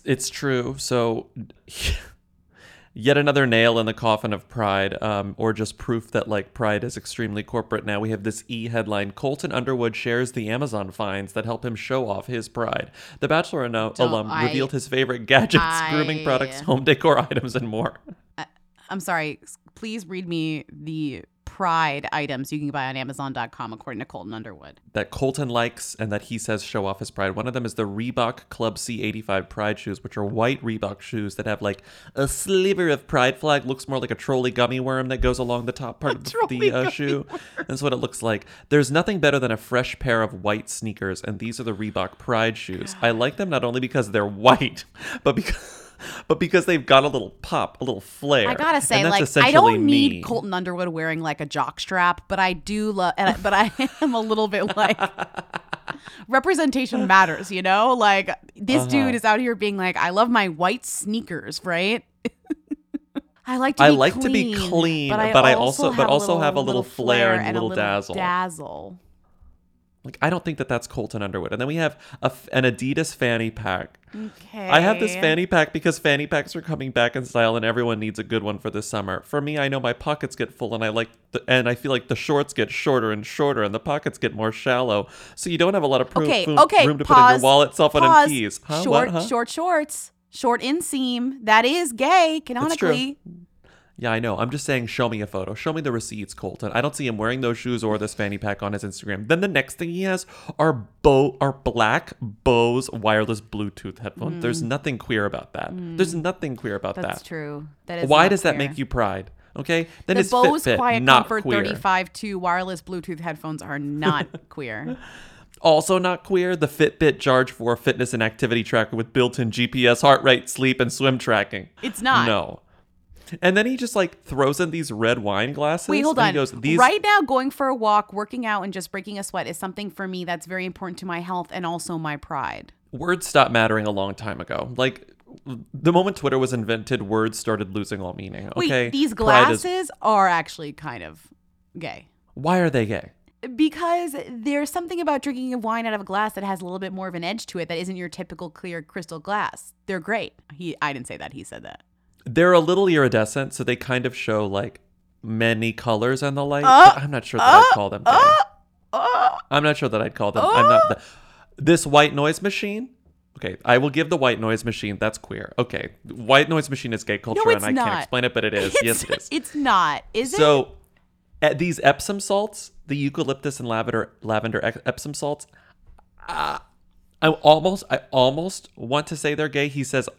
It's true. So, yet another nail in the coffin of Pride, um, or just proof that like Pride is extremely corporate now. We have this e headline: Colton Underwood shares the Amazon finds that help him show off his pride. The Bachelor alum I- revealed his favorite gadgets, grooming products, home decor items, and more. I'm sorry. Please read me the Pride items you can buy on Amazon.com, according to Colton Underwood. that Colton likes and that he says show off his pride. One of them is the Reebok Club C85 Pride shoes, which are white Reebok shoes that have like a sliver of pride flag. Looks more like a Trolli gummy worm that goes along the top part of the, uh, shoe. That's what it looks like. There's nothing better than a fresh pair of white sneakers, and these are the Reebok Pride shoes. I like them not only because they're white, but because. But because they've got a little pop, a little flair. I gotta say, like, I don't need me. Colton Underwood wearing like a jock strap, but I do love. But I am a little bit like representation matters, you know. Like this Uh-huh. dude is out here being like, I love my white sneakers, right? I like to I be like clean, to be clean, but I but I also, also- but also have a little flair and and little dazzle. dazzle. Like I don't think that that's Colton Underwood. And then we have a an Adidas fanny pack. Okay. I have this fanny pack because fanny packs are coming back in style, and everyone needs a good one for this summer. For me, I know my pockets get full, and I like the, and I feel like the shorts get shorter and shorter, and the pockets get more shallow. So you don't have a lot of pro- Okay, room, okay. room to pause, put in your wallet, cell phone, pause. and keys. Huh? Short, what? Huh? short shorts, short inseam. That is gay, canonically. Yeah, I know. I'm just saying, show me a photo. Show me the receipts, Colton. I don't see him wearing those shoes or this fanny pack on his Instagram. Then the next thing he has are Bo are black Bose wireless Bluetooth headphones. There's Mm. nothing queer about that. Mm. There's nothing queer about that. That's true. That is Why does that make you pride? Okay, then the it's Bose Fitbit, Quiet not Comfort queer. 35 2 wireless Bluetooth headphones are not queer. Also not queer, the Fitbit Charge 4 fitness and activity tracker with built-in GPS, heart rate, sleep, and swim tracking. It's not. No. And then he just like throws in these red wine glasses. Wait, hold on. He goes, these Right now, going for a walk, working out, and just breaking a sweat is something for me that's very important to my health and also my pride. words stopped mattering a long time ago. Like the moment Twitter was invented, words started losing all meaning. Okay. Wait, these Pride is- glasses are actually kind of gay. why are they gay? Because there's something about drinking wine out of a glass that has a little bit more of an edge to it that isn't your typical clear crystal glass. They're great. He, I didn't say that. He said that. They're a little iridescent, so they kind of show like many colors and the light. Uh, but I'm not sure that I'd call them gay. I'm not sure that I'd call them. I'm not. The, this white noise machine. Okay, I will give the white noise machine. That's queer. Okay, white noise machine is gay culture, it's and I not. can't explain it, but it is. yes, it is. It's not. Is it? so, at these Epsom salts, the eucalyptus and lavender lavender Epsom salts, uh, I almost I almost want to say they're gay. He says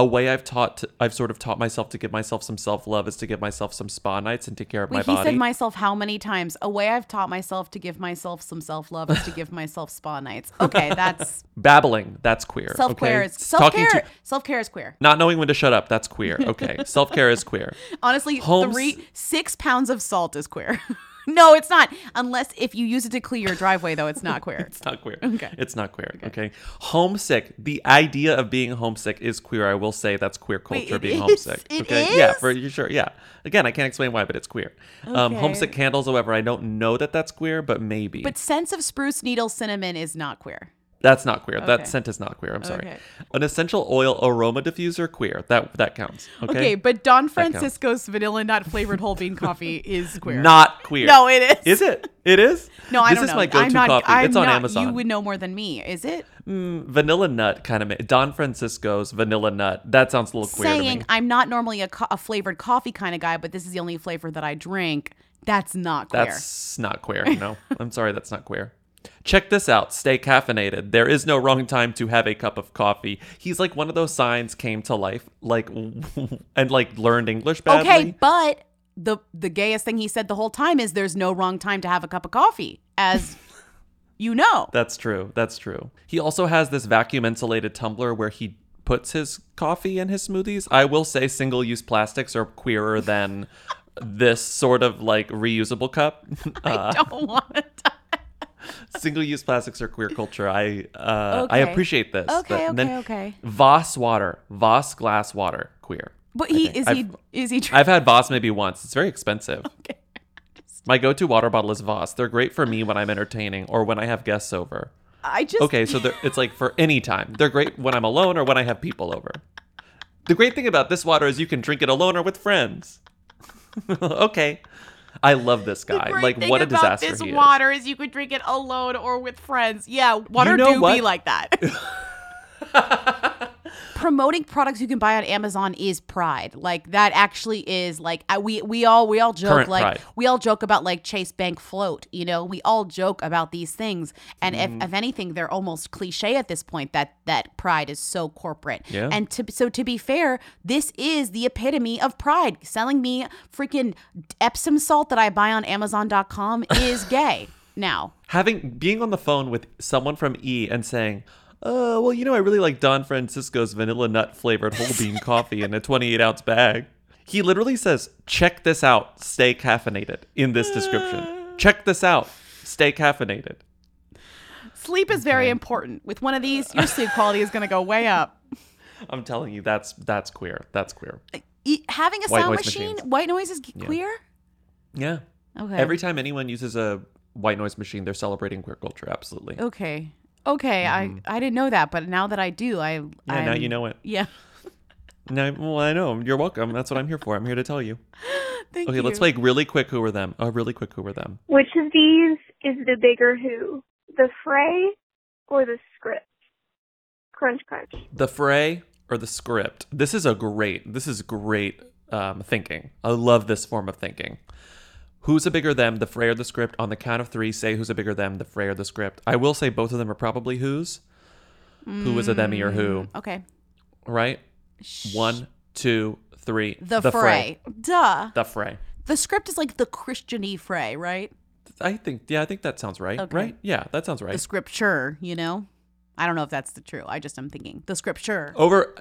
a way I've taught to, I've sort of taught myself to give myself some self love is to give myself some spa nights and take care of Wait, my he body. said myself how many times? A way I've taught myself to give myself some self love is to give myself spa nights. Okay, that's Babbling, that's queer. self care. okay? Is self care. to- Self care is queer. not knowing when to shut up, that's queer. Okay, self care is queer. Honestly, Holmes- three six pounds of salt is queer. no, it's not. Unless if you use it to clear your driveway, though, it's not queer. It's not queer. Okay. It's not queer. Okay. Homesick. The idea of being homesick is queer. I will say that's queer Wait, culture it being is? homesick. It okay. Yeah, for you sure. Yeah. Again, I can't explain why, but it's queer. Um, Okay. homesick candles, however, I don't know that that's queer, but maybe. But scents of spruce needle cinnamon is not queer. That's not queer. Okay. That scent is not queer. I'm sorry. Okay. An essential oil aroma diffuser, queer. That that counts. Okay. Okay, but Don Francisco's vanilla nut flavored whole bean coffee is queer. Not queer. No, it is. Is it? It is? No, I this don't is know. my go-to I'm not, coffee. I'm it's on not- Amazon. You would know more than me. Is it? Mm, vanilla nut kind of. Don Francisco's vanilla nut. That sounds a little queer to Saying. I'm not normally a, co- a flavored coffee kind of guy, but this is the only flavor that I drink. That's not queer. That's not queer. No, I'm sorry, that's not queer. Check this out. Stay caffeinated. There is no wrong time to have a cup of coffee. He's like one of those signs came to life, like and like learned English badly. Okay, but the the gayest thing he said the whole time is there's no wrong time to have a cup of coffee, as you know. That's true. That's true. He also has this vacuum insulated tumbler where he puts his coffee and his smoothies. I will say single use plastics are queerer than this sort of like reusable cup. Uh, I don't want to. single use plastics are queer culture. I uh, I appreciate this. Okay, But okay, okay. Voss water, Voss glass water, queer. But he is I've- he is he? I've had Voss maybe once. It's very expensive. okay. My go-to water bottle is Voss. They're great for me when I'm entertaining or when I have guests over. I just Okay, so it's like for any time. They're great when I'm alone or when I have people over. The great thing about this water is you can drink it alone or with friends. okay. I love this guy. Like what a about disaster this he is. water is. you could drink it alone or with friends. Yeah, water know do what? be like that. Promoting products you can buy on Amazon is pride. Like that actually is like I, we we all we all joke Current like pride. we all joke about like Chase Bank float. You know, we all joke about these things, and Mhm. if if anything, they're almost cliche at this point. That that pride is so corporate. Yeah. And to so to be fair, this is the epitome of pride. Selling me freaking Epsom salt that I buy on Amazon.com is gay. Now, having being on the phone with someone from E and saying, "Uh, well, you know, I really like Don Francisco's vanilla nut flavored whole bean coffee in a 28 ounce bag." He literally says, "Check this out. Stay caffeinated." In this description, check this out. Stay caffeinated. sleep is very important. With one of these, your sleep quality is going to go way up. I'm telling you, that's that's queer. That's queer. E- having a White sound machine, machines. white noise is Yeah. queer. Yeah. Okay. Every time anyone uses a white noise machine, they're celebrating queer culture. Absolutely. Okay. Okay. I I didn't know that, but now that I do, I Mm-hmm. Yeah, now I'm- you know it. Yeah. No, well, I know. You're welcome. That's what I'm here for. I'm here to tell you. Thank you. okay, let's play really quick. Who were them? Oh, really quick. Who were them? Which of these is the bigger who? The fray or the script? Crunch crunch. The fray or the script? This is a great. This is great um, thinking. I love this form of thinking. Who's a bigger them, the Fray or the script? On the count of three, say who's a bigger them, the Fray or the script. I will say both of them are probably who's. Who is a themmy or who? Mm, Okay. Right? One, two, three. The, fray. Duh. The Fray. The script is like the Christian-y fray, right? I think, yeah, I think that sounds right. Okay. Right? Yeah, that sounds right. The scripture, you know? I don't know if that's the true. I just am thinking the scripture. over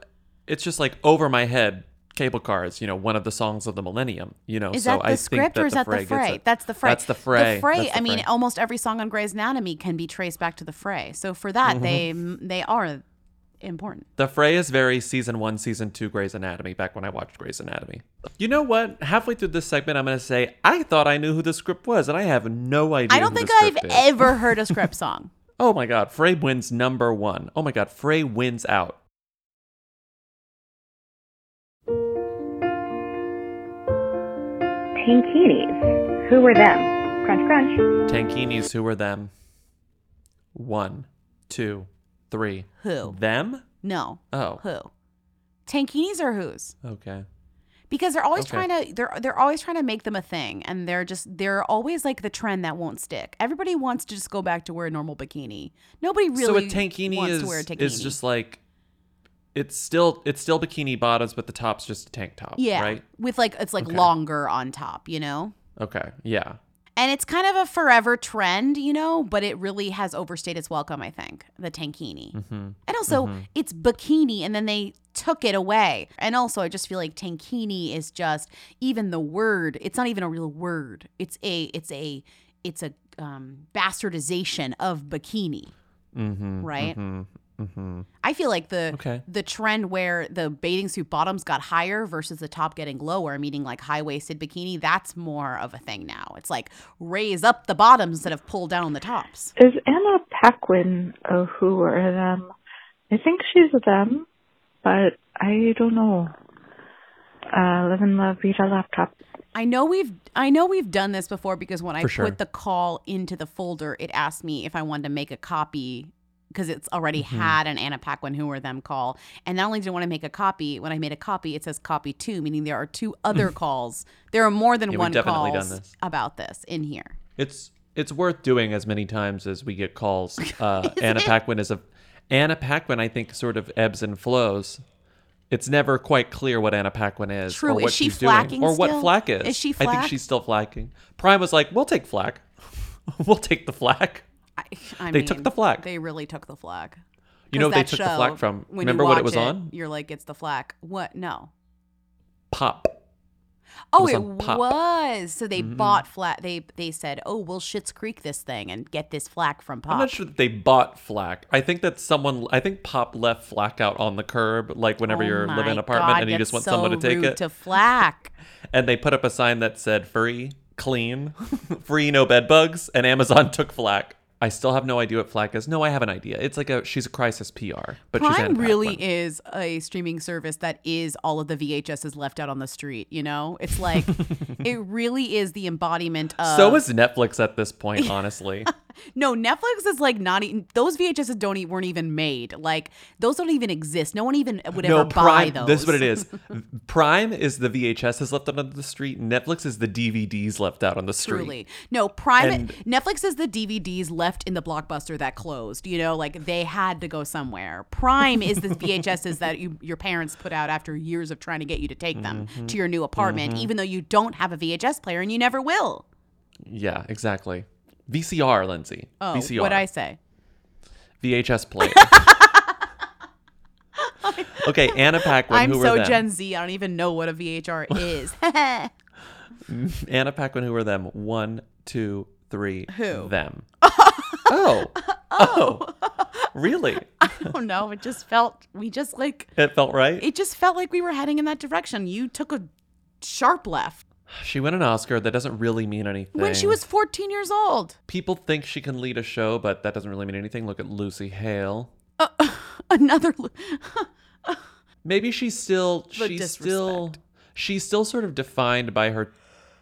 it's just like over my head cable cars you know one of the songs of the millennium you know Is so that the i script think that or is the that fray the fray? it. That's the fray. that's the fray The fray. The I mean, fray. almost every song on Grey's Anatomy can be traced back to the fray. So for that, Mhm. they they are important. the fray is very season one season two grey's anatomy back when i watched grey's anatomy you know what halfway through this segment i'm going to say i thought i knew who the script was and i have no idea I don't think I've is. ever heard a script song. oh my god fray wins number one. Oh my god fray wins out Tankinis. Who were them? Crunch, crunch. tankinis who were them one two three Who? them No. oh Who? Tankinis are whose? okay Because they're always Okay. trying to they're they're always trying to make them a thing and they're just they're always like the trend that won't stick. Everybody wants to just go back to wear a normal bikini. Nobody really so a tankini wants is, to wear a tankini. is just like it's still it's still bikini bottoms but the top's just a tank top yeah, right with like it's like Okay. longer on top, you know? okay yeah And it's kind of a forever trend, you know, but it really has overstayed its welcome, I think, the tankini. mm-hmm. And also, Mhm. it's bikini, and then they took it away. And also, I just feel like tankini is just even the word. It's not even a real word. It's a it's a it's a um, bastardization of bikini. mm-hmm Right? mm-hmm, mm-hmm. I feel like the Okay. the trend where the bathing suit bottoms got higher versus the top getting lower, meaning like high waisted bikini, that's more of a thing now. It's like raise up the bottoms instead of pull down the tops. Is Anna Paquin a who or a them? I think she's a them, but I don't know. Uh, live and love, read a laptop. I know we've I know we've done this before because when I For put sure. the call into the folder, it asked me if I wanted to make a copy because it's already Mhm. had an Anna Paquin who or them call. And not only did I want to make a copy, when I made a copy, it says copy two, meaning there are two other calls. There are more than Yeah, one calls this. about this in here. it's it's worth doing as many times as we get calls uh anna paquin is a anna paquin i think sort of ebbs and flows it's never quite clear what Anna Paquin is True. or Is what she she's doing or what still? flack is. Is she I think she's still flacking. Prime was like, "We'll take flack. we'll take the flack." I They mean, took the flag. They really took the flag. You know they took the flag from- remember what it was on? You're like, it's the flag. What? No. Pop. Oh, was it was. So they Mhm. bought flat. They they said, "Oh, we'll Schitt's Creek this thing and get this flack from Pop." I'm not sure that they bought flack. I think that someone, I think Pop left flack out on the curb, like whenever Oh you're living in an apartment God, and you just want so someone to take it. to flack. and they put up a sign that said free, clean, free, no bed bugs, and Amazon took flack. I still have no idea what flack is. No, I have an idea. It's like a she's a crisis PR, but she's Prime really Paquin. is a streaming service that is all of the VHSs left out on the street. You know, it's like it really is the embodiment of. So is Netflix at this point, honestly. no, Netflix is like not even those VHSs don't e- weren't even made. Like those don't even exist. No one even would no, ever buy Prime. those. This is what it is. Prime is the VHSs left out on the street. Netflix is the DVDs left out on the street. Truly. No, Prime And- Netflix is the DVDs left in the blockbuster that closed. You know, like they had to go somewhere. Prime is the VHSs that you, your parents put out after years of trying to get you to take them Mhm. to your new apartment, Mhm. even though you don't have a VHS player and you never will. Yeah, exactly. VCR, Lindsey. Oh, VCR. what'd I say? VHS player. okay, Anna Paquin. I'm who so were them? Gen Z. I don't even know what a VHR is. Anna Paquin. Who were them? One, two, three. Who? Them. Oh. oh. Oh. Really? I don't know. It just felt we just like It felt right. it just felt like we were heading in that direction. You took a sharp left She won an Oscar. That doesn't really mean anything. when she was 14 years old. People think she can lead a show, but that doesn't really mean anything. Look at Lucy Hale. Uh, another Lu- Maybe she's still The she's still she's still sort of defined by her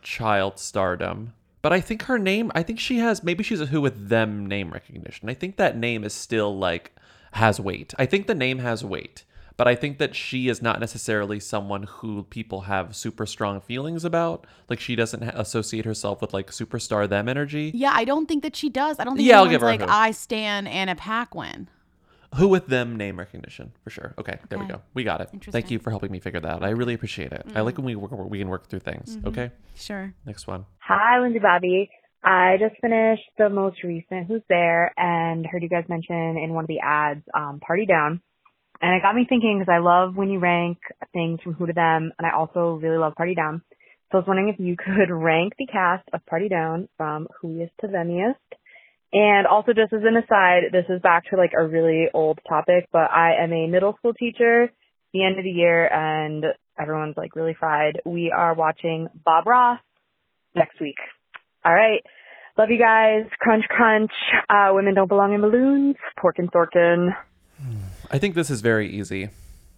child stardom. But I think her name I think she has maybe she's a who with them name recognition. I think that name is still like has weight. I think the name has weight. but I think that she is not necessarily someone who people have super strong feelings about. Like she doesn't ha- associate herself with like superstar them energy. Yeah, I don't think that she does. I don't think Yeah, I'll anyone's give her like who. I stand Anna Paquin. Who with them name recognition for sure. Okay, there we Okay. go. We got it. Thank Interesting. you for helping me figure that out. I really appreciate it. I like when we work, we can work through things. Mhm. Okay. Sure. Next one. Hi, Lindsey Bobby. I just finished the most recent Who's There and heard you guys mention in one of the ads, um, Party Down. And it got me thinking because I love when you rank things from Who to Them, and I also really love Party Down. So I was wondering if you could rank the cast of Party Down from whoiest to themiest. And also just as an aside, this is back to like a really old topic, but I am a middle school teacher, the end of the year, and everyone's like really fried. We are watching Bob Ross next week. All right. Love you guys. Crunch, crunch. Uh, women don't belong in balloons. Pork and Thorkin. I think this is very easy.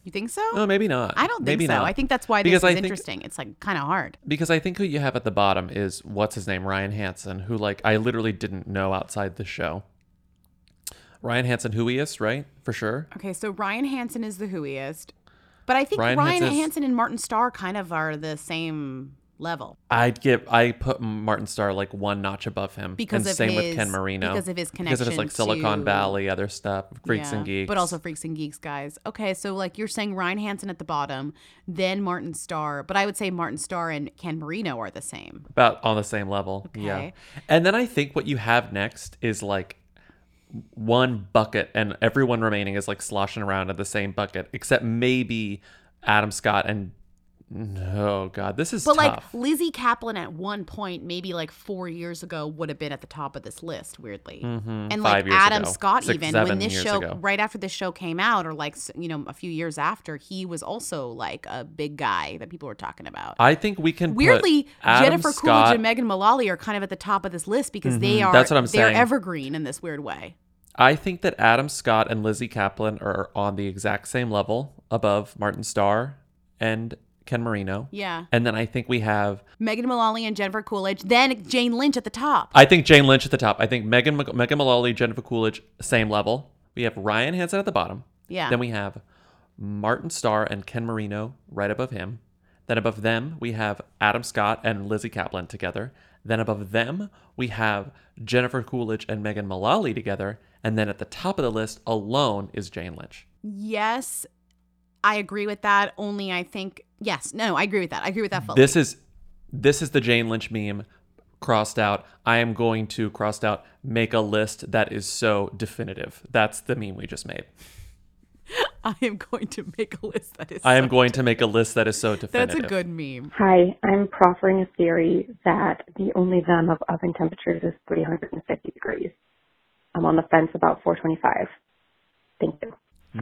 You think so? No, maybe not. I don't think Maybe so. not. I think that's why this Because is think- interesting. It's like kind of hard. Because I think who you have at the bottom is what's his name, Ryan Hansen, who like I literally didn't know outside the show. Ryan Hansen, whoiest, right? For sure. Okay, so Ryan Hansen is the whoiest, but I think Ryan Ryan, Hansen and Martin Starr kind of are the same level. I'd give I put Martin Starr like one notch above him. Because and of same with Ken Marino. because of his connection. Because of his like Silicon to- Valley, other stuff, Freaks Yeah, and Geeks. But also Freaks and Geeks guys. Okay, so like you're saying Ryan Hansen at the bottom, then Martin Starr, but I would say Martin Starr and Ken Marino are the same. about on the same level. Yeah. And then I think what you have next is like one bucket and everyone remaining is like sloshing around in the same bucket except maybe Adam Scott and oh god, this is But like. Lizzy Caplan at one point, maybe like four years ago, would have been at the top of this list. Weirdly, Mhm, and like Adam ago. Scott, Six, even when this show, ago. right after this show came out, or like you know a few years after, he was also like a big guy that people were talking about. I think we can put Weirdly, Jennifer Scott, Coolidge and Megan Mullally are kind of at the top of this list because they Mhm, are that's what I'm they're saying. evergreen in this weird way. I think that Adam Scott and Lizzy Caplan are on the exact same level above Martin Starr and Ken Marino. Yeah. And then I think we have Megan Mullally and Jennifer Coolidge, then Jane Lynch at the top. I think Jane Lynch at the top. I think Megan Megan Mullally, Jennifer Coolidge, same level. We have Ryan Hansen at the bottom. Yeah. Then we have Martin Starr and Ken Marino right above him. Then above them we have Adam Scott and Lizzy Caplan together. Then above them we have Jennifer Coolidge and Megan Mullally together. And then at the top of the list alone is Jane Lynch. Yes, I agree with that. Only I think yes, no, I agree with that. I agree with that fully. This is this is the Jane Lynch meme crossed out. I am going to crossed out make a list that is so definitive. That's the meme we just made. I am going to make a list that is. I am so going to make a list that is so definitive. That's a good meme. Hi, I'm proffering a theory that the only them of oven temperatures is 350 degrees. I'm on the fence about 425.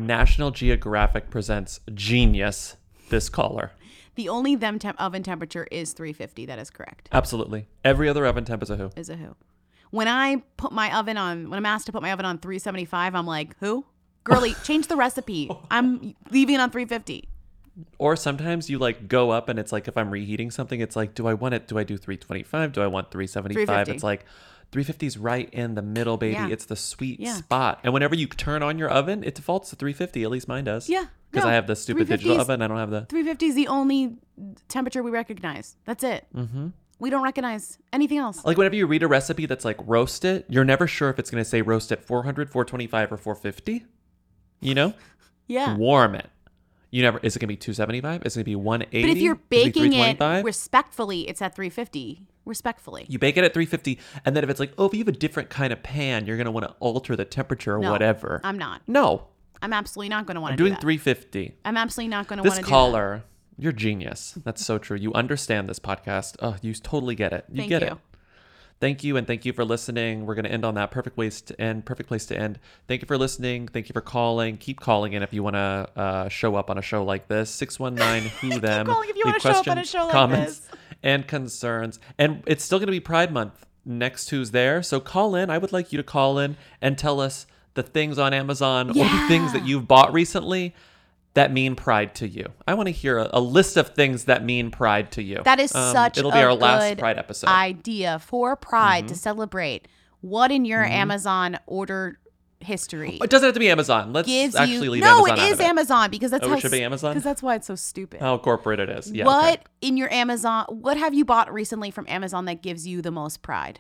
National Geographic presents Genius. This caller. The only them temp- oven temperature is 350. That is correct. Absolutely. Every other oven temp is a who. Is a who. When I put my oven on, when I'm asked to put my oven on 375, I'm like, who? Girlie, change the recipe. I'm leaving it on 350. Or sometimes you like go up and it's like if I'm reheating something, it's like, do I want it? Do I do 325? Do I want 375? 350. It's like 350 is right in the middle, baby. Yeah. It's the sweet Yeah. spot. And whenever you turn on your oven, it defaults to 350. At least mine does. Yeah. Because No, I have the stupid digital oven. I don't have the. 350 is the only temperature we recognize. That's it. Mm-hmm. We don't recognize anything else. Like whenever you read a recipe that's like roast it, you're never sure if it's going to say roast at 400, 425, or 450. You know? Yeah. Warm it. You never. Is it going to be 275? Is it going to be 180? But if you're Is it baking it respectfully, it's at 350. Respectfully. You bake it at 350, and then if it's like, oh, if you have a different kind of pan, you're going to want to alter the temperature or No, whatever. I'm not. No, I'm absolutely not going to want to do doing that. 350. I'm absolutely not going to This want to do caller, you're genius. That's so true. You understand this podcast. Oh, you totally get it. You Thank get you. it. Thank you, and thank you for listening. We're going to end on that perfect place to end. Perfect place to end. Thank you for listening. Thank you for calling. Keep calling in if you want to uh, show up on a show like this. Six one nine who them. Keep calling if you wanna show up on a show like comments, this. And concerns. And it's still going to be Pride Month next Who's There. So call in. I would like you to call in and tell us the things on Amazon or the things that you've bought recently that mean pride to you. I want to hear a, a list of things that mean pride to you. That is Um, such It'll a be our good last Pride episode. idea for Pride to Mhm. celebrate. What in your Mhm. Amazon order history. It doesn't have to be Amazon. Let's gives actually you leave no, Amazon it out is of it. Amazon because that's Oh, how it should be Amazon? because that's why it's so stupid. How corporate it is. Yeah. what okay. in your Amazon? What have you bought recently from Amazon that gives you the most pride?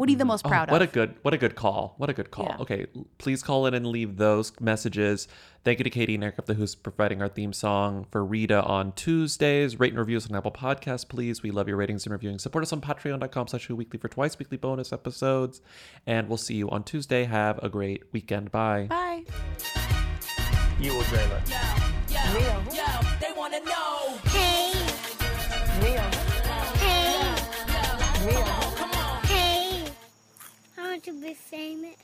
What are you the mm-hmm. most Oh, proud what of? a good what a good call. What a good call. Okay, please call in and leave those messages. Thank you to Katie and Eric of the Who's providing our theme song for Rita on Tuesdays. Rate and review us on Apple Podcasts, please. We love your ratings and reviewing. Support us on patreon.com slash Who weekly for twice weekly bonus episodes. And we'll see you on Tuesday. Have a great weekend. Bye. Bye. You will dream it. They wanna want to be famous.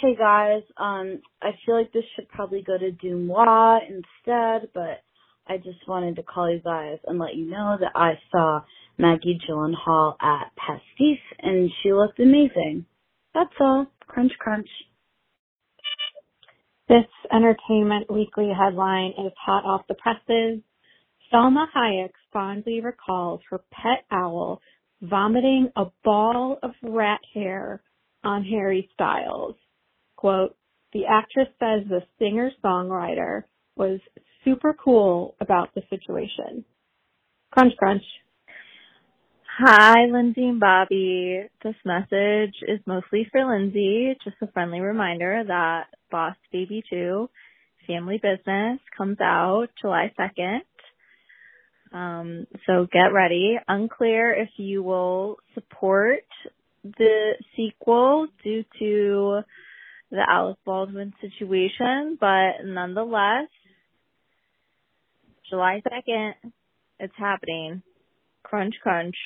Hey guys, um, I feel like this should probably go to Deuxmoi instead, but I just wanted to call you guys and let you know that I saw Maggie Gyllenhaal at Pastis and she looked amazing. That's all. Crunch crunch. This Entertainment Weekly headline is hot off the presses. Salma Hayek fondly recalls her pet owl vomiting a ball of rat hair on Harry Styles. Quote, the actress says the singer-songwriter was super cool about the situation. Crunch crunch. Hi, Lindsey and Bobby. This message is mostly for Lindsey. Just a friendly reminder that Boss Baby 2 Family Business comes out July 2nd. Um, so get ready. Unclear if you will support the sequel due to the Alec Baldwin situation, but nonetheless, July 2nd, it's happening. Crunch, crunch.